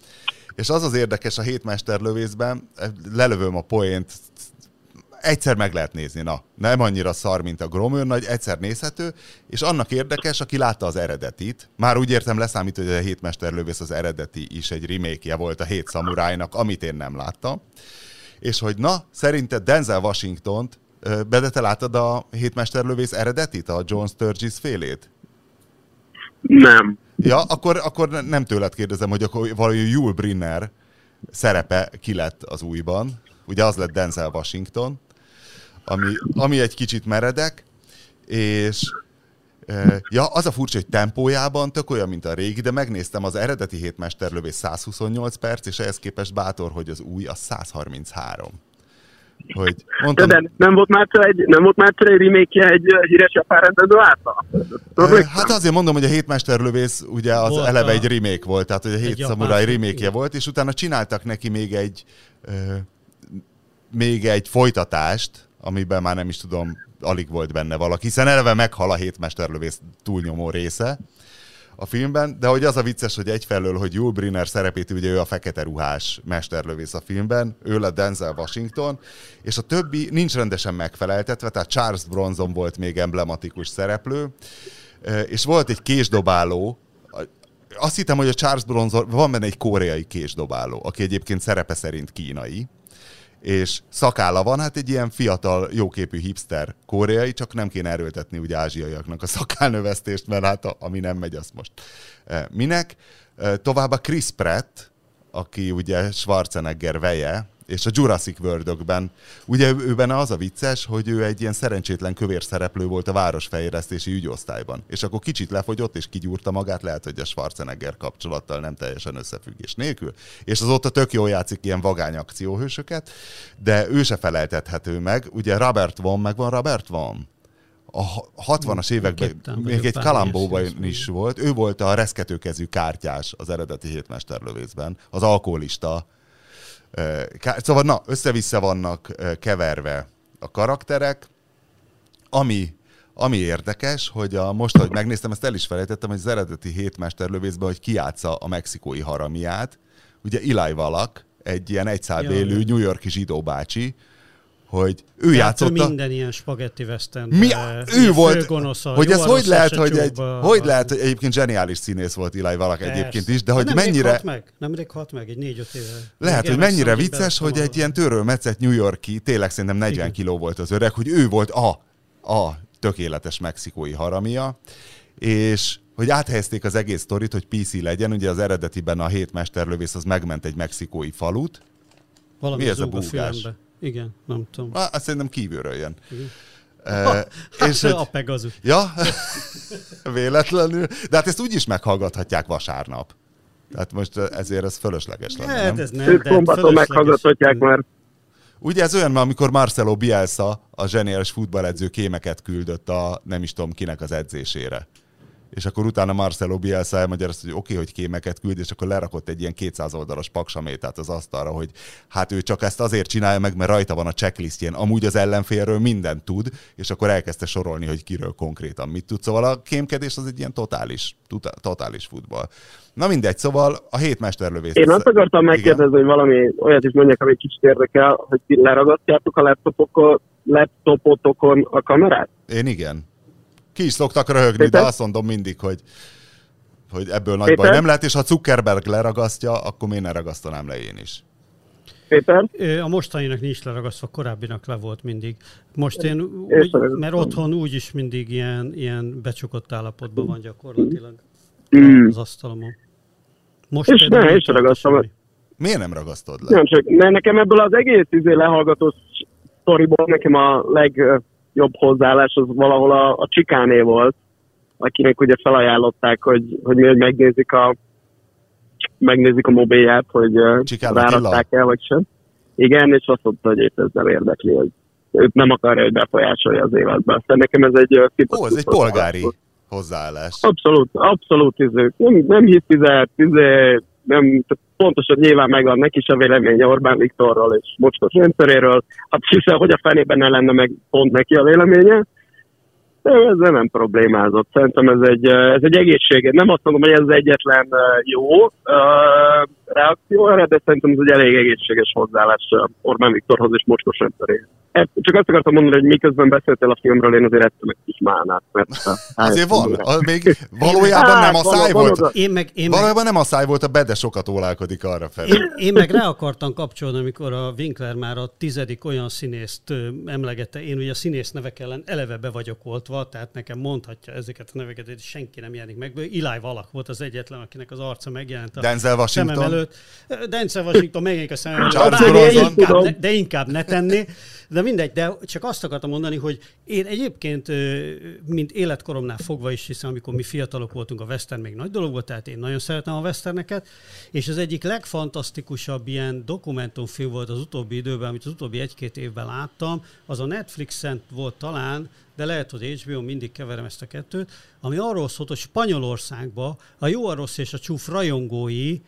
és az az érdekes a hétmesterlövészben, lelövöm a poént, egyszer meg lehet nézni, na, nem annyira szar, mint a Gromőr nagy, egyszer nézhető, és annak érdekes, aki látta az eredetit, már úgy értem leszámít, hogy a Hétmesterlövész az eredeti is egy remake volt a Hét Szamurájnak, amit én nem láttam, és hogy na, szerinted Denzel Washington-t, de te láttad a Hétmesterlövész eredetit, a John Sturgis félét? Nem. Ja, akkor, akkor nem tőled kérdezem, hogy akkor valami Yul Brinner szerepe ki lett az újban. Ugye az lett Denzel Washington ami, ami egy kicsit meredek, és e, ja, az a furcsa, hogy tempójában tök olyan, mint a régi, de megnéztem az eredeti hétmesterlövés 128 perc, és ehhez képest bátor, hogy az új, az 133. Hogy mondtam, de, de nem volt már egy, nem volt már egy remake egy híres japán rendező által? Hát azért mondom, hogy a hétmesterlövész ugye az volt eleve a... egy remake volt, tehát hogy a hét szamuráj remake volt, és utána csináltak neki még egy még egy folytatást, amiben már nem is tudom, alig volt benne valaki, hiszen eleve meghal a hétmesterlövész túlnyomó része a filmben, de hogy az a vicces, hogy egyfelől, hogy Yul Brynner szerepét, ugye ő a fekete ruhás mesterlövész a filmben, ő a Denzel Washington, és a többi nincs rendesen megfeleltetve, tehát Charles Bronson volt még emblematikus szereplő, és volt egy késdobáló, azt hittem, hogy a Charles Bronson, van benne egy koreai késdobáló, aki egyébként szerepe szerint kínai, és szakálla van, hát egy ilyen fiatal, jóképű hipster koreai, csak nem kéne erőltetni ugye ázsiaiaknak a szakálnövesztést, mert hát a, ami nem megy, azt most e, minek. E, továbbá Chris Pratt, aki ugye Schwarzenegger veje, és a Jurassic world ugye ő benne az a vicces, hogy ő egy ilyen szerencsétlen kövér szereplő volt a városfejlesztési ügyosztályban. És akkor kicsit lefogyott, és kigyúrta magát, lehet, hogy a Schwarzenegger kapcsolattal nem teljesen összefüggés nélkül. És azóta tök jól játszik ilyen vagány akcióhősöket, de ő se feleltethető meg. Ugye Robert Von, meg van Robert Von a 60-as években még egy Kalambóban is volt. Ő volt a reszketőkezű kártyás az eredeti hétmesterlövészben, az alkoholista Szóval na, össze-vissza vannak keverve a karakterek, ami, ami érdekes, hogy a, most, hogy megnéztem, ezt el is felejtettem, hogy az eredeti hétmesterlövészben, hogy kiátsza a mexikói haramiát, ugye Eli Valak, egy ilyen egyszálbélű New Yorki zsidó bácsi, hogy ő Tehát játszotta... Minden ilyen spagetti western. Mi, ő volt, gonosza, hogy ez hogy lehet, hogy egy, hogy lehet, hogy egyébként zseniális színész volt Eli valak egyébként is, de hogy nem mennyire... Halt meg, nemrég halt meg, egy négy-öt éve. Lehet, hogy mennyire vicces, hogy egy ilyen törölmetszett New Yorki, tényleg szerintem 40 Igen. kiló volt az öreg, hogy ő volt a, a tökéletes mexikói haramia, és hogy áthelyezték az egész sztorit, hogy PC legyen, ugye az eredetiben a hét mesterlövész az megment egy mexikói falut. Valami Mi ez a búgás? Igen, nem tudom. Ah, azt szerintem kívülről jön. Uh, és hát, a Pegasus. Ja, [laughs] véletlenül. De hát ezt úgy is meghallgathatják vasárnap. Tehát most ezért ez fölösleges lenne, hát, nem? Ez nem, Ők szombaton meghallgathatják már. Ugye ez olyan, amikor Marcelo Bielsa, a zseniális futballedző kémeket küldött a nem is tudom kinek az edzésére és akkor utána Marcelo Bielsa elmagyarázta, hogy oké, okay, hogy kémeket küld, és akkor lerakott egy ilyen 200 oldalas paksamétát az asztalra, hogy hát ő csak ezt azért csinálja meg, mert rajta van a checklistjén, amúgy az ellenfélről mindent tud, és akkor elkezdte sorolni, hogy kiről konkrétan mit tud. Szóval a kémkedés az egy ilyen totális, totális futball. Na mindegy, szóval a hét mesterlövész. Én azt akartam megkérdezni, hogy valami olyat is mondjak, ami kicsit érdekel, hogy leragasztjátok a laptopokon, laptopotokon a kamerát? Én igen ki is szoktak röhögni, Péter? de azt mondom mindig, hogy, hogy ebből nagy Péter? baj nem lehet, és ha Zuckerberg leragasztja, akkor miért ne ragasztanám le én is. Péter? A mostaninak nincs leragasztva, korábbinak le volt mindig. Most én, úgy, mert otthon úgyis mindig ilyen, ilyen becsukott állapotban van gyakorlatilag mm. az asztalomon. Most és ne, és ragasztom. Miért nem ragasztod le? Nem csak, mert nekem ebből az egész izé lehallgató sztoriból nekem a leg jobb hozzáállás az valahol a, a Csikáné volt, akinek ugye felajánlották, hogy, hogy hogy megnézik a megnézik a mobilját, hogy rárakták el, vagy sem. Igen, és azt mondta, hogy ez nem érdekli, hogy őt nem akarja, hogy befolyásolja az életbe. Aztán nekem ez egy... Ó, ez egy polgári hozzáállás. Abszolút, abszolút, izé. nem, nem hiszizett, izé, nem, pontosan nyilván megvan neki is a véleménye Orbán Viktorról és mocskos rendszeréről. Hát hiszem, hogy a fenében ne lenne meg pont neki a véleménye. De ezzel nem problémázott. Szerintem ez egy, ez egy egészséges. Nem azt mondom, hogy ez az egyetlen jó reakció erre, de szerintem ez egy elég egészséges hozzáállás Orbán Viktorhoz és mocskos rendszeréhez. Csak azt akartam mondani, hogy miközben beszéltél a filmről, én azért ettem egy kis málnát. Mert [laughs] azért van, a, még valójában hát, nem a száj van, volt. Van, én meg, én valójában meg... nem a száj volt, a bede sokat ólálkodik arra felé. Én, én meg rá akartam kapcsolni, amikor a Winkler már a tizedik olyan színészt emlegette. Én ugye a színész nevek ellen eleve be vagyok oltva, tehát nekem mondhatja ezeket a neveket, hogy senki nem jelenik meg. Eli Valak volt az egyetlen, akinek az arca megjelent a Denzel Washington. szemem előtt. Denzel Washington megjelenik a szemem előtt. De, inkább, de inkább ne tenni. De mindegy, de csak azt akartam mondani, hogy én egyébként, mint életkoromnál fogva is hiszem, amikor mi fiatalok voltunk, a western még nagy dolog volt, tehát én nagyon szeretem a westerneket, és az egyik legfantasztikusabb ilyen dokumentumfilm volt az utóbbi időben, amit az utóbbi egy-két évben láttam, az a Netflixen volt talán, de lehet, hogy HBO, mindig keverem ezt a kettőt, ami arról szólt, hogy Spanyolországban a jó, a rossz és a csúf rajongói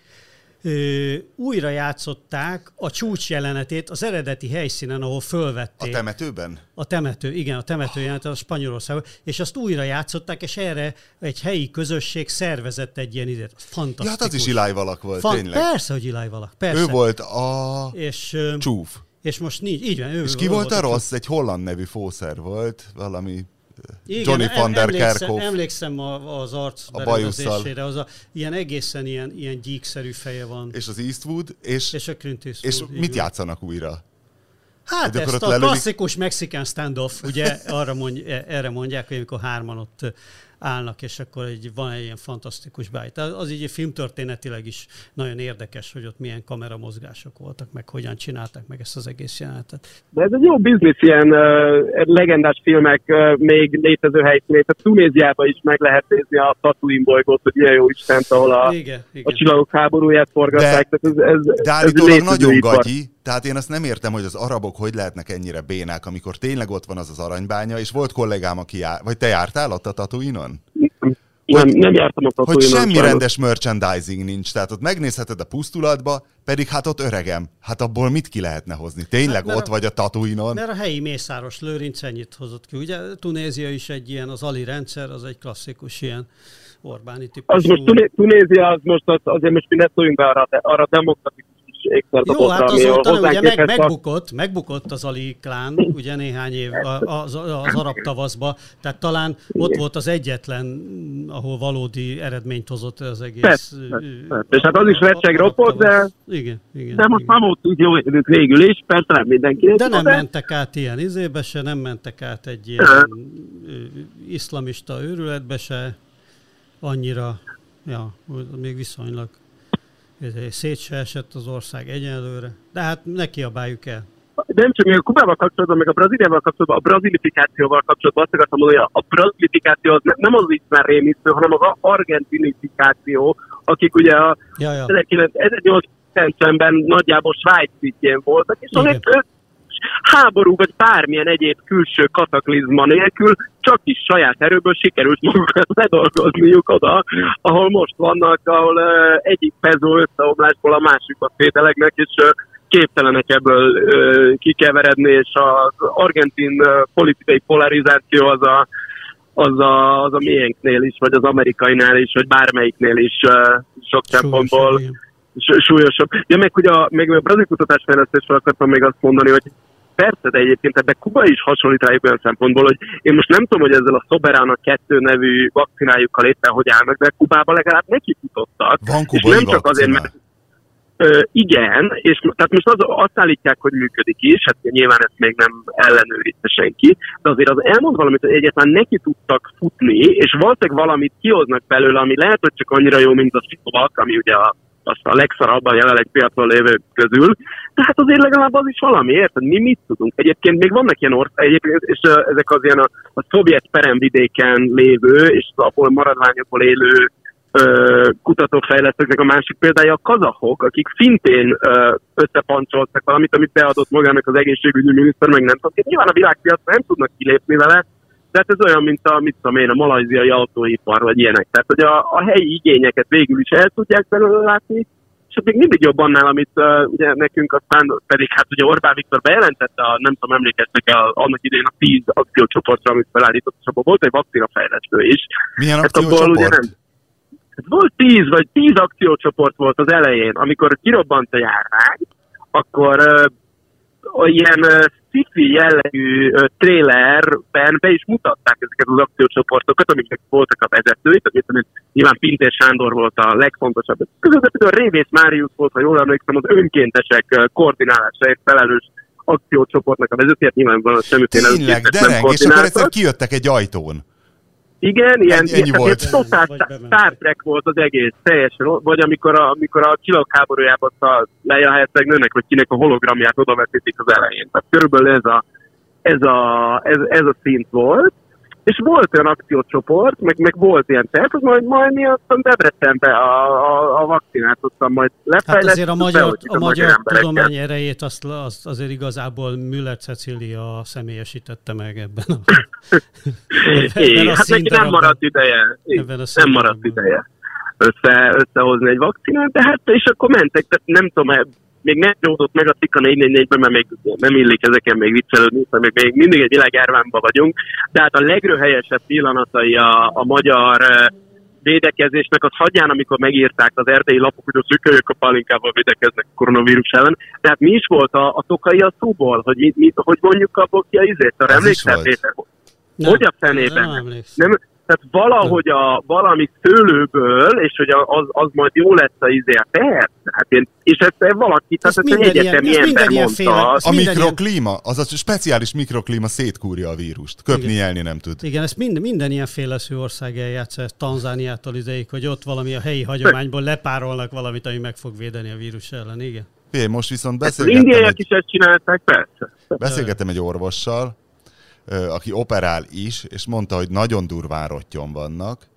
ö, újra játszották a csúcs jelenetét az eredeti helyszínen, ahol fölvették. A temetőben? A temető, igen, a temető oh. jelenet a Spanyolországban, és azt újra játszották, és erre egy helyi közösség szervezett egy ilyen időt. Fantasztikus. Ja, hát az is Iláj Valak volt, Fan- tényleg. Persze, hogy Iláj Valak, persze. Ő volt a és, csúf. És most nincs, így van. Ő és ki volt a rossz? Egy holland nevű fószer volt, valami igen, Johnny van der emlékszem, emlékszem az arc a berendezésére, az a, ilyen egészen ilyen, ilyen gyíkszerű feje van. És az Eastwood, és, és a Clint Eastwood, És mit játszanak újra? Hát ezt a lelövik... klasszikus Mexican standoff, ugye [laughs] arra mondj, erre mondják, hogy amikor hárman ott állnak, és akkor egy, van egy ilyen fantasztikus bájt. Az így filmtörténetileg is nagyon érdekes, hogy ott milyen kameramozgások voltak, meg hogyan csinálták meg ezt az egész jelenetet. De ez egy jó biznisz, ilyen uh, legendás filmek uh, még létező helyszínét. A Tunéziában is meg lehet nézni a Tatooine bolygót, hogy ilyen jó Istent, ahol a, igen, igen. a csillagok háborúját forgatták. De, ez, ez, de állítólag ez nagyon gagyi, tehát én azt nem értem, hogy az arabok hogy lehetnek ennyire bénák, amikor tényleg ott van az az arany,bánya, és volt kollégám, aki jár, vagy te jártál ott a Tatooine-on? Nem, nem jártam a Hogy semmi sajnos. rendes merchandising nincs, tehát ott megnézheted a pusztulatba, pedig hát ott öregem, hát abból mit ki lehetne hozni? Tényleg hát, ott a, vagy a Tatooine-on? Mert a helyi Mészáros Lőrinc ennyit hozott ki. Ugye Tunézia is egy ilyen, az Ali rendszer, az egy klasszikus ilyen Orbáni típusú. Az most Tunézia, az most az, azért most mi ne szóljunk be arra, arra demokratikus Jó, hát azóta ugye meg, megbukott, megbukott az Ali klán, ugye néhány év az, az arab tavaszba, tehát talán ott volt az egyetlen, ahol valódi eredményt hozott az egész. Persze, persze. És hát az is recseg ropott, de, igen, igen, de most már volt úgy jó végül is, persze nem mindenki. De nem de... mentek át ilyen izébe se, nem mentek át egy ilyen iszlamista őrületbe se, annyira, ja, még viszonylag szét se esett az ország egyelőre, de hát ne kiabáljuk el. De nem csak még a Kubával kapcsolatban, meg a Brazíliával kapcsolatban, a brazilifikációval kapcsolatban azt akartam mondani, hogy a brazilifikáció az nem az ismer rémisztő, hanem az argentinifikáció, akik ugye a ja, ja. 1990-ben nagyjából Svájc szintjén voltak, és ők háború vagy bármilyen egyéb külső kataklizma nélkül csak is saját erőből sikerült magukat [laughs] ledolgozniuk oda, ahol most vannak, ahol uh, egyik pezó összeomlásból a másikba szételegnek, és uh, képtelenek ebből uh, kikeveredni, és az argentin uh, politikai polarizáció az a, az a, az a miénknél is, vagy az amerikainál is, vagy bármelyiknél is uh, sok szempontból súlyosabb. Ja, meg hogy a, meg a brazil kutatásfejlesztésről akartam még azt mondani, hogy persze, de egyébként ebben Kuba is hasonlít rájuk olyan szempontból, hogy én most nem tudom, hogy ezzel a Soberana 2 nevű vakcinájukkal éppen hogy állnak, de Kubába legalább neki futottak. Van kubai és nem csak azért, mert Ö, igen, és tehát most az, azt állítják, hogy működik is, hát nyilván ezt még nem ellenőrizte senki, de azért az elmond valamit, hogy egyáltalán neki tudtak futni, és valószínűleg valamit kihoznak belőle, ami lehet, hogy csak annyira jó, mint a Sinovac, ami ugye a azt a legszarabban jelenleg piacon lévő közül, tehát azért legalább az is valami, érted? Mi mit tudunk? Egyébként még vannak ilyen országok, és ezek az ilyen a, a szovjet peremvidéken lévő, és abból maradványokból élő kutatófejlesztőknek a másik példája a kazahok, akik szintén összepancsoltak valamit, amit beadott magának az egészségügyi miniszter, meg nem tudom. Nyilván a világpiacra nem tudnak kilépni vele, de hát ez olyan, mint a, mit tudom én, a malajziai autóipar, vagy ilyenek. Tehát, hogy a, a helyi igényeket végül is el tudják belőle látni, és még mindig jobb annál, amit uh, ugye nekünk aztán pedig, hát ugye Orbán Viktor bejelentette, a, nem tudom, emlékeztek el annak idején a tíz akciócsoportra, amit felállított, és abban volt egy vakcinafejlesztő is. Milyen hát akciócsoport? Ugye nem, hát volt tíz, vagy tíz akciócsoport volt az elején, amikor kirobbant a járvány, akkor uh, ilyen sci jellegű trailerben be is mutatták ezeket az akciócsoportokat, amiknek voltak a vezetői, tehát nyilván Pintér Sándor volt a legfontosabb. Közben például Révész Máriusz volt, ha jól emlékszem, az önkéntesek koordinálásáért felelős akciócsoportnak a vezetője, nyilván van semmiféle Tényleg, dereng, és akkor egyszer kijöttek egy ajtón. Igen, ilyen, ennyi, ennyi volt. totál Star Trek volt az egész, teljesen, vagy amikor a, amikor a csillagok háborújában a Leia Herceg nőnek, vagy kinek a hologramját oda az elején. Tehát körülbelül ez a, ez a, ez, ez a szint volt. És volt olyan akciócsoport, meg, meg volt ilyen terv, hogy majd, majd mi aztán Debrecenbe a, a, a vakcinát tudtam majd lefejleszteni. Hát azért a magyar, a, a magyar tudomány erejét azt, azt azért igazából Müller Cecília személyesítette meg ebben a, [laughs] ebben a hát neki nem maradt ideje. Nem maradt ideje össze, összehozni egy vakcinát, de hát és akkor mentek, tehát nem tudom, még nem nyújtott meg a Tika 444-ben, mert még nem illik ezeken még viccelődni, mert még, még mindig egy világjárványban vagyunk, de hát a legrőhelyesebb pillanatai a, a magyar védekezésnek, az hagyján, amikor megírták az erdei lapok, hogy a szükölyök a palinkával védekeznek a koronavírus ellen. Tehát mi is volt a, a tokai a szóból, hogy, mi, mi, hogy mondjuk abból ki a izét? Arra emlékszel, Péter? Hogy a fenében? Nem, nem, tehát valahogy a, valami szőlőből, és hogy az, az majd jó lesz a izé, persze, hát én, és ezt valaki, tehát ezt egy egyetemi ilyen, ember mondta. Féle, a mikroklíma, az a speciális mikroklíma szétkúrja a vírust, köpni, jelni nem tud. Igen, ezt mind, minden ilyen féleszű ország eljátsza, ezt Tanzániától ideig, hogy ott valami a helyi hagyományból lepárolnak valamit, ami meg fog védeni a vírus ellen, igen. Fé, most viszont beszélgetem... Az indiaiak is ezt csinálták, persze. Beszélgettem egy orvossal, aki operál is, és mondta, hogy nagyon durván rottyon vannak,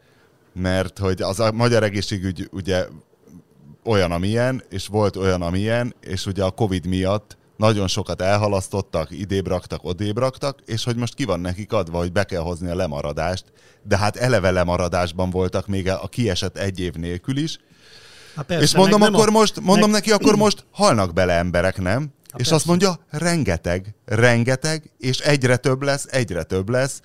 mert hogy az a magyar egészségügy ugye olyan, amilyen, és volt olyan, amilyen, és ugye a Covid miatt nagyon sokat elhalasztottak, idébb raktak, odébb raktak, és hogy most ki van nekik adva, hogy be kell hozni a lemaradást, de hát eleve lemaradásban voltak még a kiesett egy év nélkül is, Há persze, és mondom, akkor a... most, mondom meg... neki, akkor most halnak bele emberek, nem? És persze. azt mondja, rengeteg, rengeteg, és egyre több lesz, egyre több lesz.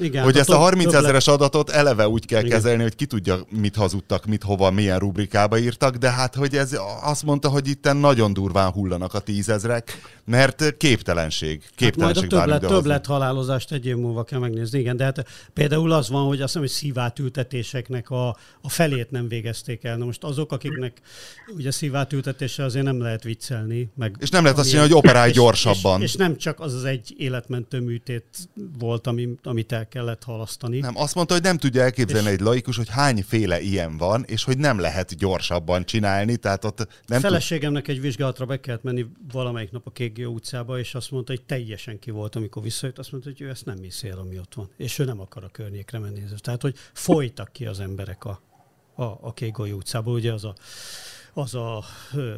Igen, hogy ezt a 30 ezeres adatot eleve úgy kell Igen. kezelni, hogy ki tudja, mit hazudtak, mit hova, milyen rubrikába írtak, de hát, hogy ez azt mondta, hogy itt nagyon durván hullanak a tízezrek, mert képtelenség. Képtelenség hát majd a többlet, többlet halálozást egy év múlva kell megnézni, igen, de hát például az van, hogy azt hiszem, hogy szívátültetéseknek a, a felét nem végezték el. Na most azok, akiknek ugye szívátültetése azért nem lehet viccelni. Meg és nem lehet azt mondani, hogy operálj gyorsabban. És, és, és, nem csak az az egy életmentő műtét volt, ami, amit el kellett halasztani. Nem, azt mondta, hogy nem tudja elképzelni és... egy laikus, hogy hányféle ilyen van, és hogy nem lehet gyorsabban csinálni, tehát ott nem Feleségemnek tud... egy vizsgálatra be kellett menni valamelyik nap a Kékgő utcába, és azt mondta, hogy teljesen ki volt, amikor visszajött, azt mondta, hogy ő ezt nem hiszi el, ami ott van, és ő nem akar a környékre menni. Tehát, hogy folytak ki az emberek a, a, a Kékgő utcából, ugye az a az a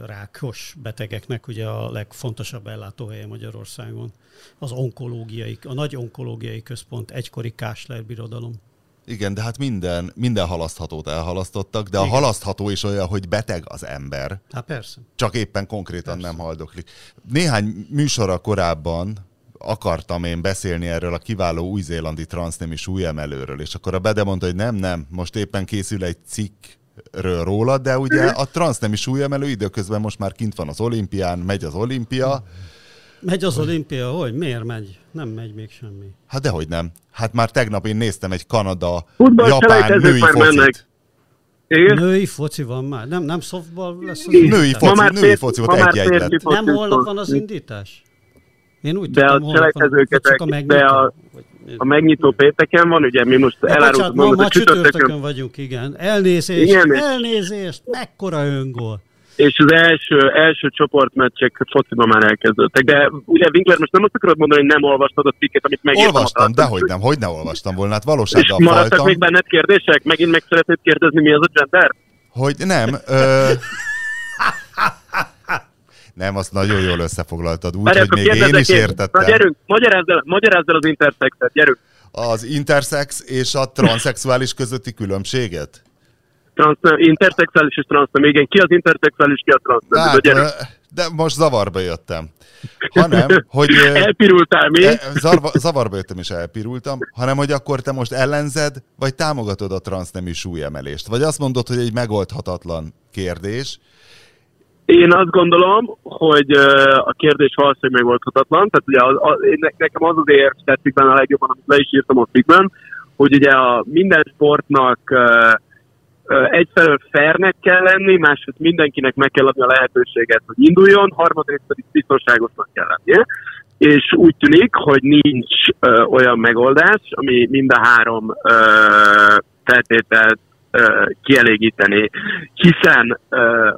rákos betegeknek ugye a legfontosabb ellátóhelye Magyarországon. Az onkológiai, a nagy onkológiai központ, egykori Kásler birodalom. Igen, de hát minden, minden halaszthatót elhalasztottak, de Igen. a halasztható is olyan, hogy beteg az ember. Hát persze. Csak éppen konkrétan persze. nem haldoklik. Néhány műsora korábban akartam én beszélni erről a kiváló új-zélandi transznémi súlyemelőről, és akkor a Bede mondta, hogy nem, nem, most éppen készül egy cikk ről róla, de ugye a transznemű súlyemelő időközben most már kint van az olimpián, megy az olimpia. Megy az olimpia, hogy? Miért megy? Nem megy még semmi. Hát dehogy nem. Hát már tegnap én néztem egy Kanada, Futball Japán női focit. Mennek. Igen? Női foci van már. Nem, nem softball lesz az Női foci, már női foci volt egy egy lett. Nem holnap van az indítás? Én úgy de tudtam, a selejtezőket, de a, a megnyitó pénteken van, ugye mi most elárultuk ma, ma csütörtökön vagyunk, igen. Elnézést, igen, elnézést, mekkora öngól. És az első, első csoportmeccsek fociban már elkezdődtek. De ugye Winkler, most nem azt akarod mondani, hogy nem olvastad a cikket, amit megírtam. Olvastam, de hogy nem, hogy ne olvastam volna, hát valósággal És maradtak faltam. még benned kérdések? Megint meg szeretnéd kérdezni, mi az a gender? Hogy nem. Ö... Nem, azt nagyon jól összefoglaltad, úgy, hogy még én is értettem. Na gyerünk, magyarázz el, magyarázz el az intersexet, gyerünk. Az intersex és a transzexuális közötti különbséget? Trans, interszexuális és transznem, igen. Ki az interszexuális, ki a transznem? Hát, de most zavarba jöttem. Hanem, hogy... Elpirultál mi? E, zavarba, zavarba jöttem és elpirultam, hanem, hogy akkor te most ellenzed, vagy támogatod a transznemű súlyemelést? Vagy azt mondod, hogy egy megoldhatatlan kérdés, én azt gondolom, hogy a kérdés valószínűleg megoldhatatlan. Tehát ugye az, az, nekem az az érv tetszik benne a legjobban, amit le is írtam a cikkben, hogy ugye a minden sportnak egyfelől fairnek kell lenni, másrészt mindenkinek meg kell adni a lehetőséget, hogy induljon, harmadrészt pedig biztonságosnak kell lennie. És úgy tűnik, hogy nincs ö, olyan megoldás, ami mind a három ö, feltételt kielégíteni, hiszen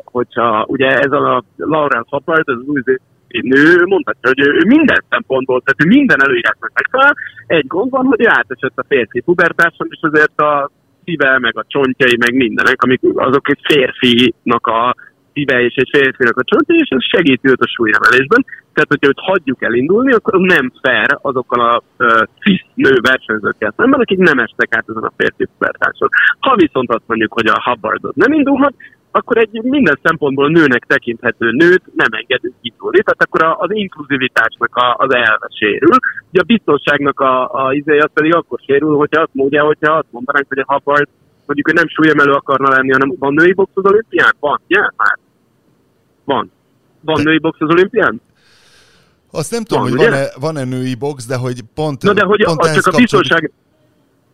hogyha ugye ez a Laurence Hoppard, ez az új nő mondhatja, hogy ő minden szempontból, tehát ő minden előírásnak megfelel. Egy gond van, hogy ő átesett a férfi pubertáson, és azért a szíve, meg a csontjai, meg mindenek, amik azok egy férfinak a szíve és egy férfinak a csontja, és ez segíti őt a súlyemelésben. Tehát, hogyha őt hagyjuk elindulni, akkor nem fair azokkal a cis nő versenyzőkkel szemben, akik nem estek át ezen a férfi pubertáson. Ha viszont azt mondjuk, hogy a Hubbardot nem indulhat, akkor egy minden szempontból nőnek tekinthető nőt nem engedünk indulni, tehát akkor az inkluzivitásnak a, az elve sérül. Ugye a biztonságnak a, a izé az pedig akkor sérül, hogyha azt mondja, hogyha azt mondanánk, hogy a Hubbard mondjuk, hogy nem súlyemelő akarna lenni, hanem van női box az olimpián? Van, ja, már. Van. Van női box az olimpián? Azt nem tudom, van, hogy van-e, van-e női box, de hogy pont, Na de hogy pont a, csak a biztonság,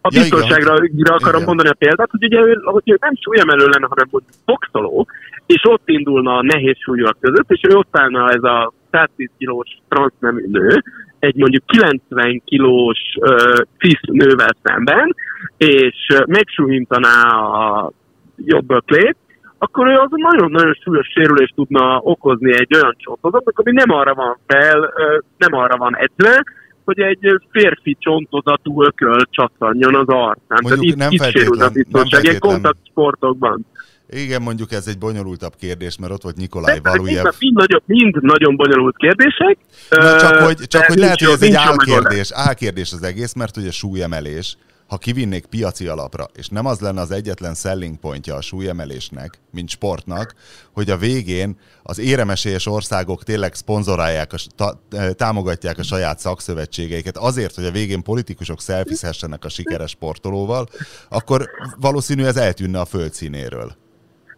a biztonságra ja, akarom igen. mondani a példát, hogy ugye ő, hogy ő nem súlyemelő lenne, hanem mondjuk boxoló, és ott indulna a nehéz súlyúak között, és ő ott állna ez a 110 kilós transznemű nő, egy mondjuk 90 kilós uh, nővel szemben, és megsúhintaná a jobb öklét, akkor ő az nagyon-nagyon súlyos sérülést tudna okozni egy olyan csontozatnak, ami nem arra van fel, nem arra van edzve, hogy egy férfi csontozatú ököl csattanjon az arcán. Mondjuk itt, nem itt sérül a biztonság, ilyen kontaktsportokban. Igen, mondjuk ez egy bonyolultabb kérdés, mert ott volt Nikolaj Valujev. Mind, mind, mind nagyon bonyolult kérdések. Na, csak hogy, csak hogy lehet, hogy ez egy álkérdés, álkérdés az egész, mert ugye súlyemelés, ha kivinnék piaci alapra, és nem az lenne az egyetlen selling pontja a súlyemelésnek, mint sportnak, hogy a végén az éremesélyes országok tényleg szponzorálják, a, támogatják a saját szakszövetségeiket azért, hogy a végén politikusok szelfizhessenek a sikeres sportolóval, akkor valószínű ez eltűnne a földszínéről.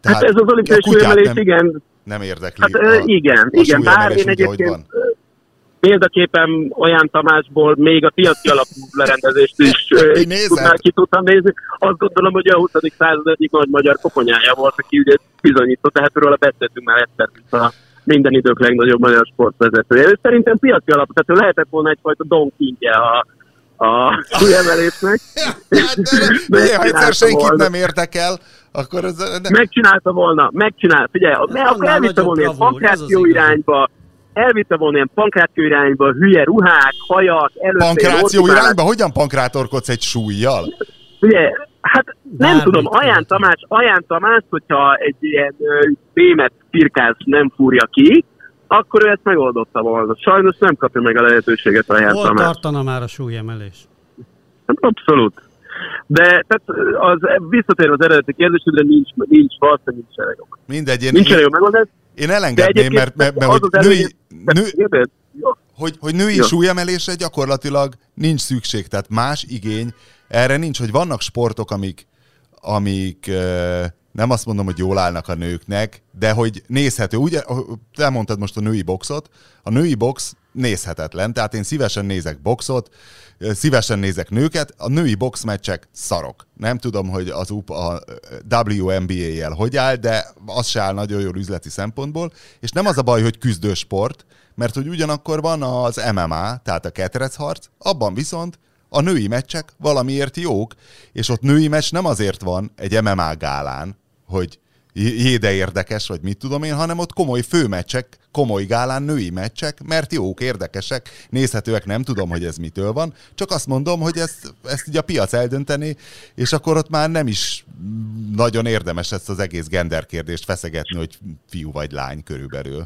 Tehát hát ez az olimpiai súlyemelés, nem, igen. Nem érdekli. Hát, a, igen, a igen, bár én egyébként példaképpen olyan Tamásból még a piaci alapú lerendezést is tudnál, ki tudtam nézni. Azt gondolom, hogy a 20. század egyik nagy magyar koponyája volt, aki ugye bizonyított, tehát róla beszéltünk már egyszer, mint a minden idők legnagyobb magyar sportvezetője. Ő szerintem piaci alapú, tehát ő lehetett volna egyfajta Don Kingje a, a súlyemelésnek. [laughs] hát, de, de, ha egyszer senkit volna. nem érdekel, akkor ez... De... Megcsinálta volna, megcsinálta, figyelj, mert akkor elvitte volna ilyen irányba, elvitte volna ilyen pankráció irányba, hülye ruhák, hajak, előtte... Pankráció irányba? Hogyan pankrátorkodsz egy súlyjal? Ugye, hát nem Bármit tudom, Aján Tamás, Aján Tamás, hogyha egy ilyen fémet pirkáz nem fúrja ki, akkor ő ezt megoldotta volna. Sajnos nem kapja meg a lehetőséget Aján Hol Tamás. tartana már a súlyemelés? Hát abszolút. De tehát az, visszatérve az eredeti kérdésre, nincs, nincs valószínűleg nincs elég Mindegy, én, nincs elég megoldás. Én elengedném, mert, mert, mert, hogy női, nő, hogy, hogy női ja. súlyemelésre gyakorlatilag nincs szükség, tehát más igény erre nincs, hogy vannak sportok, amik, amik nem azt mondom, hogy jól állnak a nőknek, de hogy nézhető. Ugye, te mondtad most a női boxot, a női box nézhetetlen, tehát én szívesen nézek boxot, szívesen nézek nőket, a női boxmeccsek szarok. Nem tudom, hogy az UP a WNBA-jel hogy áll, de az se áll nagyon jól üzleti szempontból, és nem az a baj, hogy küzdősport, mert hogy ugyanakkor van az MMA, tehát a ketrecharc, abban viszont a női meccsek valamiért jók, és ott női meccs nem azért van egy MMA gálán, hogy jéde érdekes, vagy mit tudom én, hanem ott komoly főmeccsek, komoly gálán női meccsek, mert jók, érdekesek, nézhetőek, nem tudom, hogy ez mitől van, csak azt mondom, hogy ezt, ezt így a piac eldönteni, és akkor ott már nem is nagyon érdemes ezt az egész gender kérdést feszegetni, hogy fiú vagy lány körülbelül.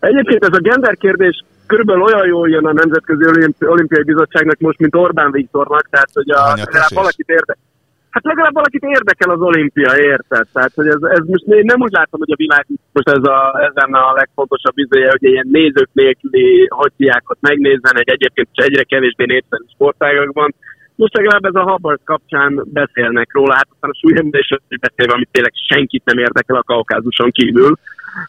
Egyébként ez a gender kérdés körülbelül olyan jól jön a Nemzetközi Olimpiai Bizottságnak most, mint Orbán Viktornak, tehát hogy a, valakit érdekel hát legalább valakit érdekel az olimpia, érted? Tehát, hogy ez, ez most én nem úgy látom, hogy a világ most ez a, ezen a legfontosabb izéje, hogy ilyen nézők nélküli megnézzen egy egyébként egyre kevésbé népszerű sportágakban. Most legalább ez a Hubbard kapcsán beszélnek róla, hát aztán a súlyemlés beszélve, amit tényleg senkit nem érdekel a kaukázuson kívül.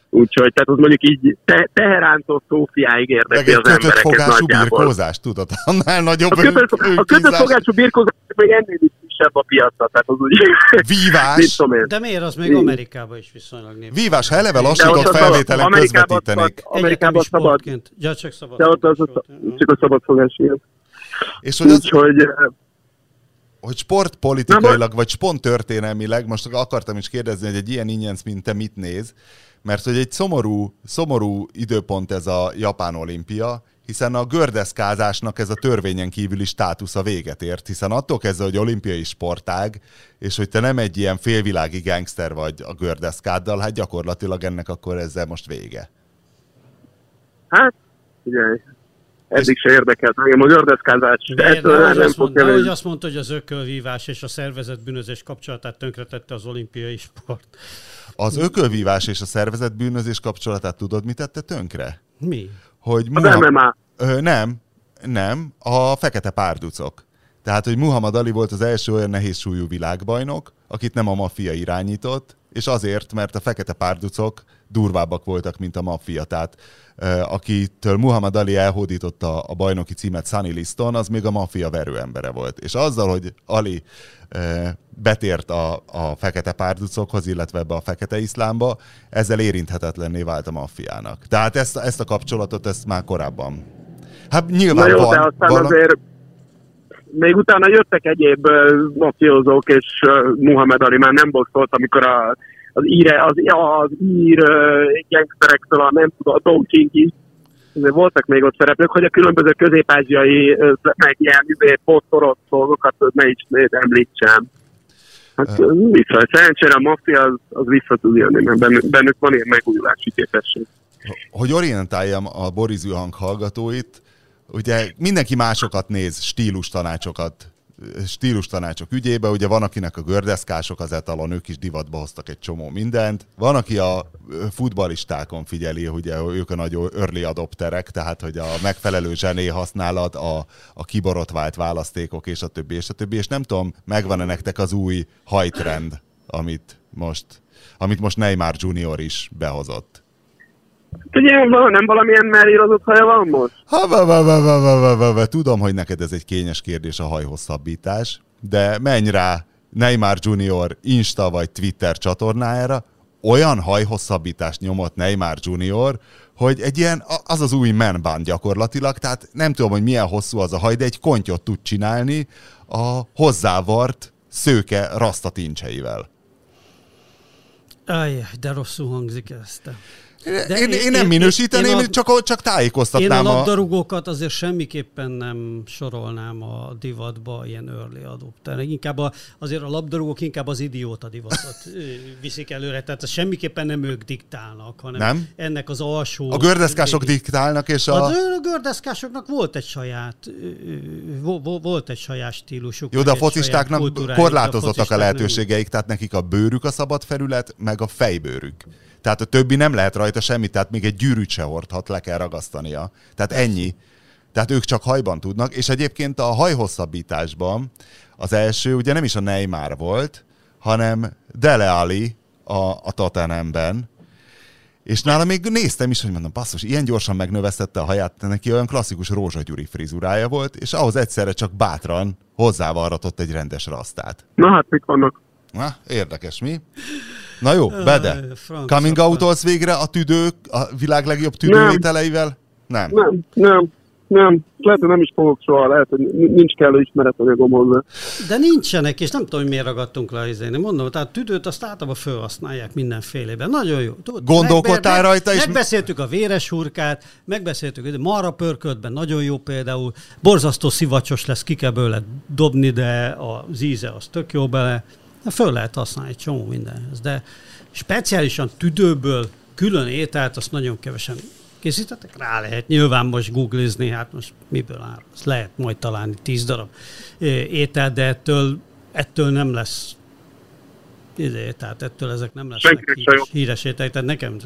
Úgyhogy, tehát az mondjuk így te, Teherántól Szófiáig érdekli az embereket fogású birkózás, tudod? Annál nagyobb A kötött, a kötött fogású birkózás még ennél is kisebb a piacra, tehát az úgy... Vívás! De miért az még Amerikában is viszonylag népszerű? Vívás, ha eleve lassított felvételek közvetítenék. Amerikában szabad. Ja, csak szabad. De ott az, csak a szabad fogás, igen. És hogy az... Úgyhogy hogy sportpolitikailag, vagy sporttörténelmileg, most akartam is kérdezni, hogy egy ilyen ingyenc, mint te mit néz, mert hogy egy szomorú, szomorú időpont ez a Japán olimpia, hiszen a gördeszkázásnak ez a törvényen kívüli státusza véget ért, hiszen attól kezdve, hogy olimpiai sportág, és hogy te nem egy ilyen félvilági gangster vagy a gördeszkáddal, hát gyakorlatilag ennek akkor ezzel most vége. Hát, ugye, eddig se érdekelt engem a gördeszkázás. De, de, de nem azt, mondta, ahogy azt mondta, hogy az ökölvívás és a szervezet bűnözés kapcsolatát tönkretette az olimpiai sport. Az ökölvívás és a szervezet bűnözés kapcsolatát tudod, mit tette tönkre? Mi? Hogy az Muha... MMA. Ö, nem, nem, a fekete párducok. Tehát, hogy Muhammad Ali volt az első olyan nehéz súlyú világbajnok, akit nem a maffia irányított, és azért, mert a fekete párducok durvábbak voltak, mint a maffia. Tehát akitől Muhammad Ali elhódította a bajnoki címet Sunny Liston, az még a maffia verőembere volt. És azzal, hogy Ali betért a, a fekete párducokhoz, illetve ebbe a fekete iszlámba, ezzel érinthetetlenné vált a maffiának. Tehát ezt, ezt a kapcsolatot, ezt már korábban. Hát nyilván Na jó, van, de aztán van, azért még utána jöttek egyéb uh, mafiózók, és uh, Muhammad Ali már nem boxolt, amikor a, az ír, az, az ír uh, gangsterektől a nem tudom, a Don King voltak még ott szereplők, hogy a különböző közép-ázsiai, meg ilyen izé, dolgokat ne is említsem. Hát uh, vissza. Szerencsére a maffia az, az vissza tud jönni, mert bennük, bennük van ilyen megújulási képesség. Hogy orientáljam a Boris hang hallgatóit, ugye mindenki másokat néz, stílus tanácsokat stílus tanácsok ügyébe, ugye van, akinek a gördeszkások az etalon, ők is divatba hoztak egy csomó mindent. Van, aki a futbalistákon figyeli, ugye ők a nagy early adopterek, tehát hogy a megfelelő zsené használat, a, a kiborotvált választékok, és a többi, és a többi, és nem tudom, megvan-e nektek az új hajtrend, amit most, amit most Neymar Junior is behozott. Ugye nem valamilyen mellírozott haja van most? Ha, va, va, va, va, va, va, va, va. Tudom, hogy neked ez egy kényes kérdés a hajhosszabbítás, de menj rá Neymar Junior Insta vagy Twitter csatornájára, olyan hajhosszabbítást nyomott Neymar Junior, hogy egy ilyen, az az új menbán gyakorlatilag, tehát nem tudom, hogy milyen hosszú az a haj, de egy kontyot tud csinálni a hozzávart szőke rasztatincseivel. Ajj, de rosszul hangzik ezt. De én, én, én nem minősíteném, én a, csak, csak tájékoztatnám. Én a labdarúgókat azért semmiképpen nem sorolnám a divatba ilyen early adopter. Inkább a, azért a labdarúgók inkább az idióta divatot [laughs] viszik előre, tehát semmiképpen nem ők diktálnak, hanem nem? ennek az alsó... A gördeszkások diktálnak, és a... A, gördeszkásoknak volt egy saját volt egy saját stílusuk. Jó, de a focistáknak korlátozottak a, a lehetőségeik, tehát nekik a bőrük a szabad felület, meg a fejbőrük. Tehát a többi nem lehet rajta semmi, tehát még egy gyűrűt se hordhat, le kell ragasztania. Tehát ennyi. Tehát ők csak hajban tudnak, és egyébként a hajhosszabbításban az első ugye nem is a Neymar volt, hanem Dele Ali a, a Tottenhamben, és nála még néztem is, hogy mondom, basszus, ilyen gyorsan megnövesztette a haját, neki olyan klasszikus rózsagyuri frizurája volt, és ahhoz egyszerre csak bátran hozzávarratott egy rendes rasztát. Na hát, mik vannak? Na, érdekes, mi? Na jó, Bede. Coming out végre a tüdők, a világ legjobb tüdőételeivel? Nem. Nem, nem. Nem, lehet, hogy nem is fogok soha, lehet, hogy nincs kellő ismeretanyagom hozzá. De nincsenek, és nem tudom, hogy miért ragadtunk le izéni. Mondom, tehát tüdőt azt általában felhasználják mindenfélében. Nagyon jó. Tud, Gondolkodtál meg, rajta is? Megbeszéltük a véres hurkát, megbeszéltük, hogy marra pörköltben nagyon jó például. Borzasztó szivacsos lesz, ki kell bőle dobni, de az íze az tök jó bele. De föl lehet használni egy csomó mindenhez, de speciálisan tüdőből külön ételt azt nagyon kevesen készítettek, rá lehet nyilván most googlizni, hát most miből áll, azt lehet majd találni tíz darab étel, de ettől, ettől nem lesz izé, tehát ettől ezek nem lesznek híres, híres ételek. Tehát nekem,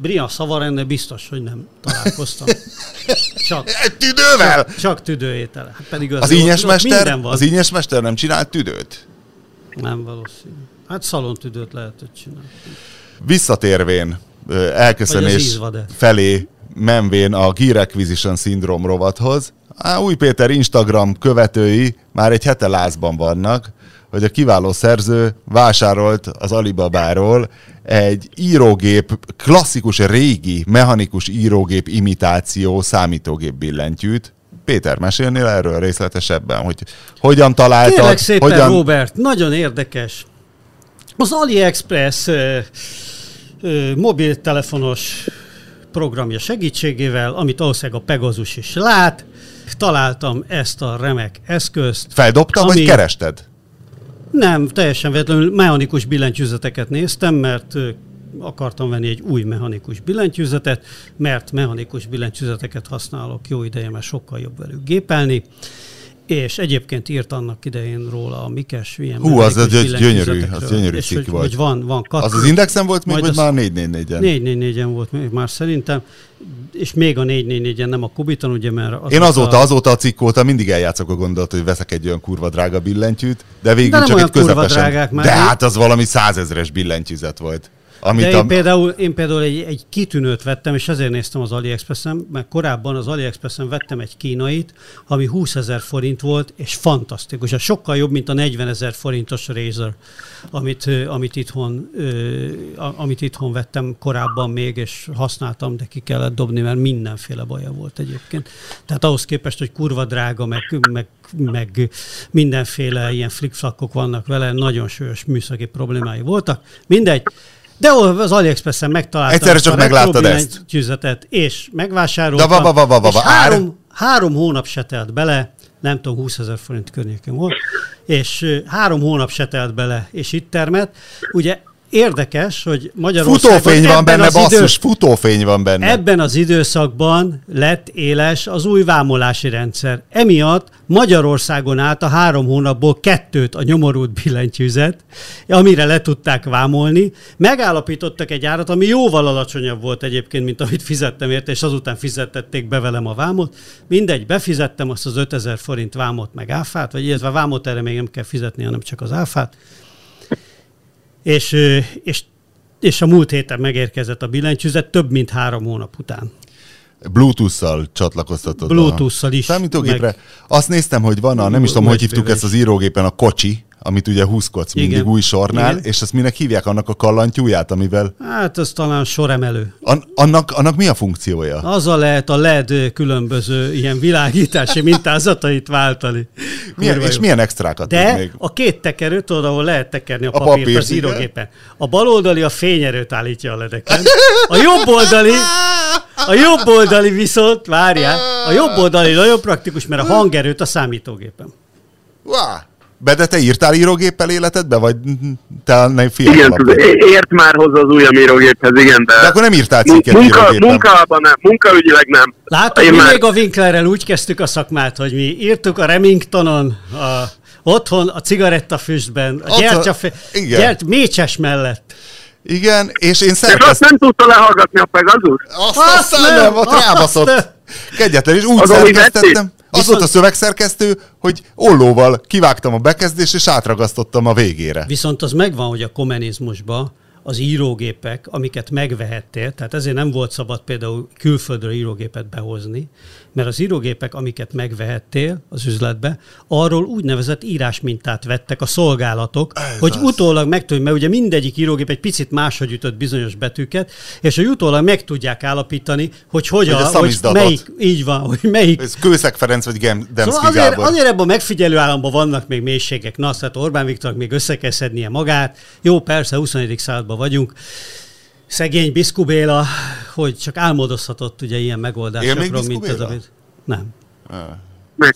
Brian Szavarenne biztos, hogy nem találkoztam. [laughs] Csak, tüdővel? Csak, csak tüdőétel. Hát pedig az, az, ínyes mester, az ínyes mester nem csinált tüdőt? Nem valószínű. Hát szalontüdőt lehetett csinálni. Visszatérvén, elköszönés felé menvén a Gear Acquisition Syndrome rovathoz, Á, új Péter Instagram követői már egy hete lázban vannak, hogy a kiváló szerző vásárolt az Alibabáról egy írógép, klasszikus régi mechanikus írógép imitáció számítógép billentyűt, Péter, mesélnél erről részletesebben, hogy hogyan találtad? Kérlek szépen, hogyan... Robert, nagyon érdekes. Az AliExpress ö, ö, mobiltelefonos programja segítségével, amit valószínűleg a Pegasus is lát, találtam ezt a remek eszközt. Feldobtam, ami... vagy kerested? Nem, teljesen véletlenül mechanikus billentyűzeteket néztem, mert akartam venni egy új mechanikus billentyűzetet, mert mechanikus billentyűzeteket használok jó ideje, mert sokkal jobb velük gépelni, és egyébként írt annak idején róla a Mikes, ilyen Hú, az, az gyönyörű, az gyönyörű cikk volt. Hogy van, van kat- Az az Indexen volt még, vagy már 444-en? 444-en volt még már szerintem, és még a 444-en, nem a Kubiton, ugye, mert... Az Én azóta, a... azóta a cikk óta mindig eljátszok a gondolat, hogy veszek egy olyan kurva drága billentyűt, de végül de csak egy közepesen... De hát az valami százezres billentyűzet volt. Amit De én, a... például, én például egy, egy kitűnőt vettem, és ezért néztem az AliExpressen, mert korábban az AliExpressen vettem egy kínait, ami 20 ezer forint volt, és fantasztikus. Ez sokkal jobb, mint a 40 ezer forintos Razer, amit, amit, itthon, amit itthon vettem korábban még, és használtam, de ki kellett dobni, mert mindenféle baja volt egyébként. Tehát ahhoz képest, hogy kurva drága, meg, meg meg mindenféle ilyen flickflakkok vannak vele, nagyon súlyos műszaki problémái voltak. Mindegy, de az AliExpressen megtaláltam Egyszerre csak megláttad ezt. Tűzetet, és megvásároltam. Da, va, va, va, va, és három, három hónap se telt bele, nem tudom, 20 ezer forint környékén volt, és három hónap se telt bele, és itt termett. Ugye érdekes, hogy Magyarországon... Futófény van benne, basszus, idő... futófény van benne. Ebben az időszakban lett éles az új vámolási rendszer. Emiatt Magyarországon állt a három hónapból kettőt a nyomorult billentyűzet, amire le tudták vámolni. Megállapítottak egy árat, ami jóval alacsonyabb volt egyébként, mint amit fizettem érte, és azután fizettették be velem a vámot. Mindegy, befizettem azt az 5000 forint vámot meg áfát, vagy illetve vámot erre még nem kell fizetni, hanem csak az áfát és, és, és a múlt héten megérkezett a billentyűzet több mint három hónap után. Bluetooth-szal csatlakoztatod Bluetooth-szal is. Számítógépre. Meg... Azt néztem, hogy van a, nem is tudom, hogy hívtuk ezt az írógépen, a kocsi, amit ugye húzkodsz mindig Igen. új sornál, Igen. és azt minek hívják annak a kallantyúját, amivel... Hát az talán soremelő. An- annak, annak mi a funkciója? Az a lehet a LED különböző ilyen világítási mintázatait váltani. Milyen, és milyen extrákat De még? a két tekerőt, tudod, ahol lehet tekerni a, a papírt, papírt az írógépen. A bal oldali a fényerőt állítja a ledeken. A jobb oldali, a jobb oldali viszont, várjál, a jobb oldali nagyon praktikus, mert a hangerőt a számítógépen. Wow. Be, de te írtál írógéppel életedbe, vagy te nem fiatal? Igen, ért már hozzá az újabb írógéphez, igen, de... De akkor nem írtál cikket munka, írógéppen. Munkában nem, munkaügyileg nem. Látod, mi már... még a Winklerrel úgy kezdtük a szakmát, hogy mi írtuk a Remingtonon, a, otthon, a cigarettafüstben, a gyertyafe, gyert, mécses mellett. Igen, és én szerkeszt... És azt nem tudta lehallgatni a Pegasus? Azt, azt, azt nem, nem, ott rábaszott. Kegyetlen, és úgy az szerkesztettem. Az volt a szövegszerkesztő, hogy ollóval kivágtam a bekezdést, és átragasztottam a végére. Viszont az megvan, hogy a kommunizmusban az írógépek, amiket megvehettél, tehát ezért nem volt szabad például külföldről írógépet behozni, mert az írógépek, amiket megvehettél az üzletbe, arról úgynevezett írásmintát vettek a szolgálatok, Ez hogy az. utólag megtudjuk, mert ugye mindegyik írógép egy picit máshogy ütött bizonyos betűket, és hogy utólag meg tudják állapítani, hogy hogy, a, hogy melyik, így van, hogy melyik. Ez Kőszeg Ferenc vagy Demszki szóval azért, azért ebben a megfigyelő államban vannak még mélységek. Na, hát Orbán Viktornak még össze kell szednie magát. Jó, persze, 21. században vagyunk, szegény Biszku Béla, hogy csak álmodozhatott ugye ilyen megoldásokról, mint ez, amit... Nem.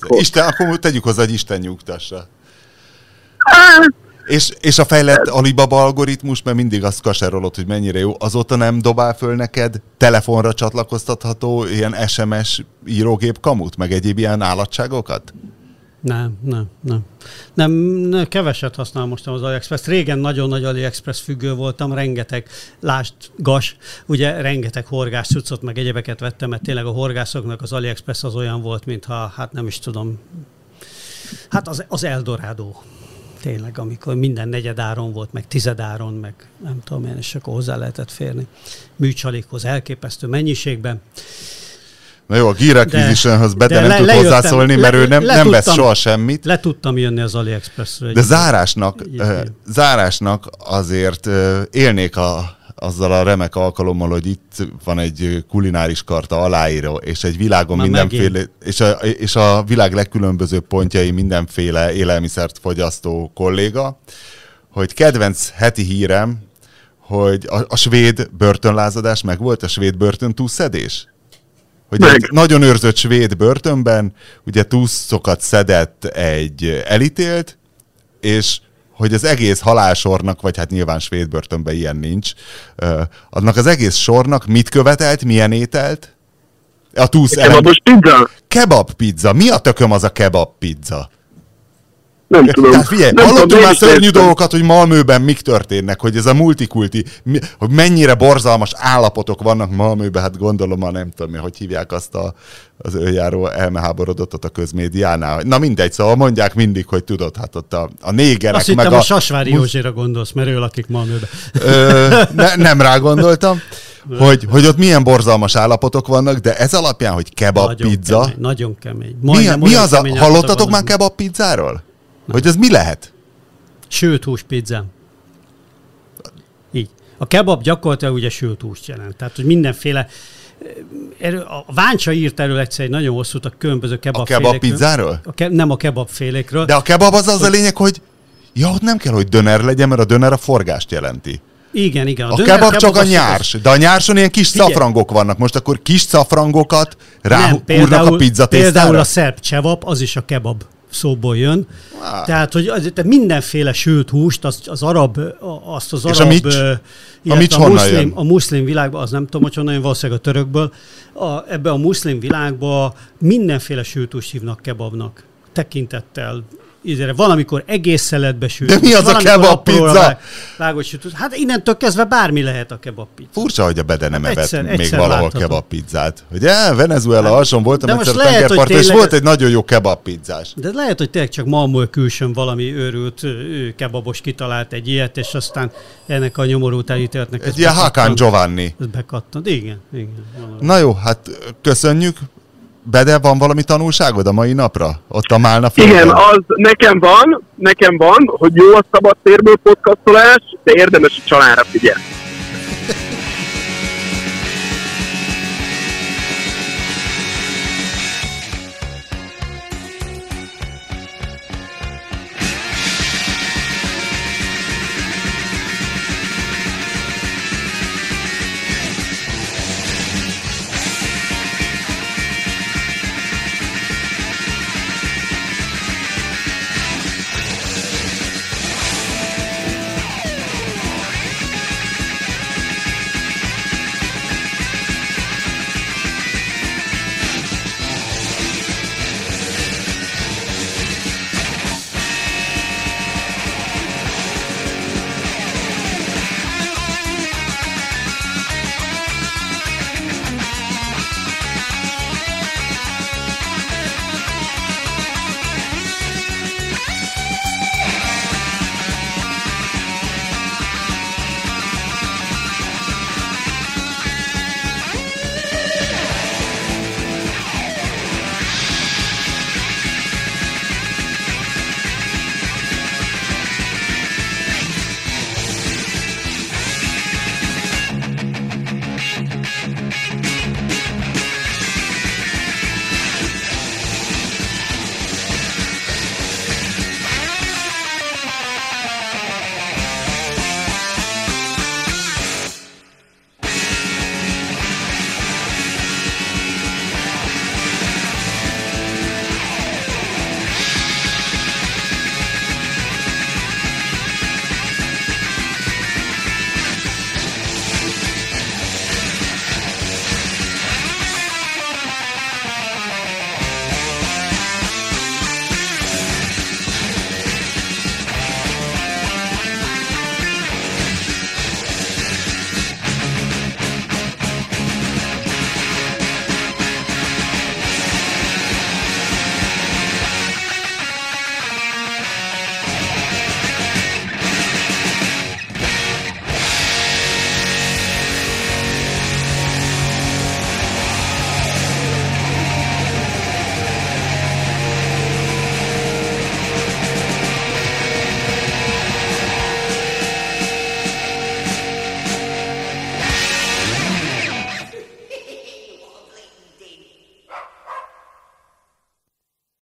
Isten, akkor tegyük hozzá, hogy Isten nyugtassa. És, és a fejlett Alibaba algoritmus, mert mindig azt kaserolod, hogy mennyire jó, azóta nem dobál föl neked telefonra csatlakoztatható ilyen SMS írógép kamut, meg egyéb ilyen állatságokat? Nem, nem, nem. Nem, nem keveset használom most az AliExpress. Régen nagyon nagy AliExpress függő voltam, rengeteg, lást, gas, ugye rengeteg horgás cuccot, meg egyebeket vettem, mert tényleg a horgászoknak az AliExpress az olyan volt, mintha, hát nem is tudom, hát az, az Eldorado tényleg, amikor minden negyedáron volt, meg tizedáron, meg nem tudom én, és akkor hozzá lehetett férni műcsalékhoz elképesztő mennyiségben. Na jó, a Gear Acquisitionhoz Bede nem tud lejöttem, hozzászólni, mert le, ő nem, nem vesz soha semmit. Le tudtam jönni az AliExpressről. De zárásnak, uh, zárásnak azért uh, élnék a, azzal a remek alkalommal, hogy itt van egy kulináris karta aláíró, és egy világon Már mindenféle, és a, és a világ legkülönbözőbb pontjai mindenféle élelmiszert fogyasztó kolléga, hogy kedvenc heti hírem, hogy a, a svéd börtönlázadás meg volt, a svéd börtön túlszedés? Hogy Meg. egy nagyon őrzött svéd börtönben ugye túszokat szedett egy elítélt, és hogy az egész halálsornak, vagy hát nyilván svéd börtönben ilyen nincs, annak az egész sornak mit követelt, milyen ételt? A túsz elem... most pizza? kebab pizza. Mi a tököm az a kebab pizza? Nem tudom. Tehát figyelj, nem hallottunk már szörnyű értem. dolgokat, hogy Malmőben mik történnek, hogy ez a multikulti, hogy mennyire borzalmas állapotok vannak Malmőben, hát gondolom már nem tudom, hogy hívják azt a, az őjáró elmeháborodottat a közmédiánál. Na mindegy, szóval mondják mindig, hogy tudod, hát ott a, a négerek Azt meg hittem, a... a Sasvári Józsira gondolsz, mert ő lakik Malmőben. Ö, ne, nem rá gondoltam hogy, hogy ott milyen borzalmas állapotok vannak, de ez alapján, hogy kebab nagyon pizza. Kemény, nagyon kemény. Majdnem mi, mi az a, hallottatok már kebab pizzáról? Hogy ez mi lehet? Sült hús pizzám. Így. A kebab gyakorlatilag ugye sült húst jelent. Tehát, hogy mindenféle erről, a Váncsa írt erről egyszer egy nagyon hosszút a különböző kebab A kebab pizzáról? A ke, nem a kebab félékről. De a kebab az az a lényeg, hogy ja, ott nem kell, hogy döner legyen, mert a döner a forgást jelenti. Igen, igen. A, a döner, kebab csak a nyárs, de a nyárson ilyen kis Figyelj. szafrangok vannak. Most akkor kis szafrangokat ráhúrnak a pizza Például a szerb csevap, az is a kebab szóból jön. Ah. Tehát, hogy az, te mindenféle sült húst, az, az arab, azt az És arab... a mics? A, mics a, muszlim, a muszlim világban, az nem tudom, hogy honnan jön, valószínűleg a törökből, a, ebbe a muszlim világban mindenféle sült húst hívnak kebabnak tekintettel ízére. Valamikor egész szeletbe sült. De mi az a kebab pizza? Vágott sütőt. Hát innentől kezdve bármi lehet a kebab pizza. Furcsa, hogy a Bede nem hát evett egyszer, még egyszer valahol látható. kebab pizzát. Ugye, Venezuela hát, alson voltam egyszer a tengerparton, és volt egy nagyon jó kebab pizzás. De lehet, hogy tényleg csak Malmö külsőn valami őrült kebabos kitalált egy ilyet, és aztán ennek a nyomorult elítéltnek. Egy ilyen Hakan Giovanni. Ez bekattant. Igen, igen. Valami. Na jó, hát köszönjük. Bede, van valami tanulságod a mai napra? Ott a Málna félben? Igen, az nekem van, nekem van, hogy jó a szabad térből podcastolás, de érdemes a családra figyelni.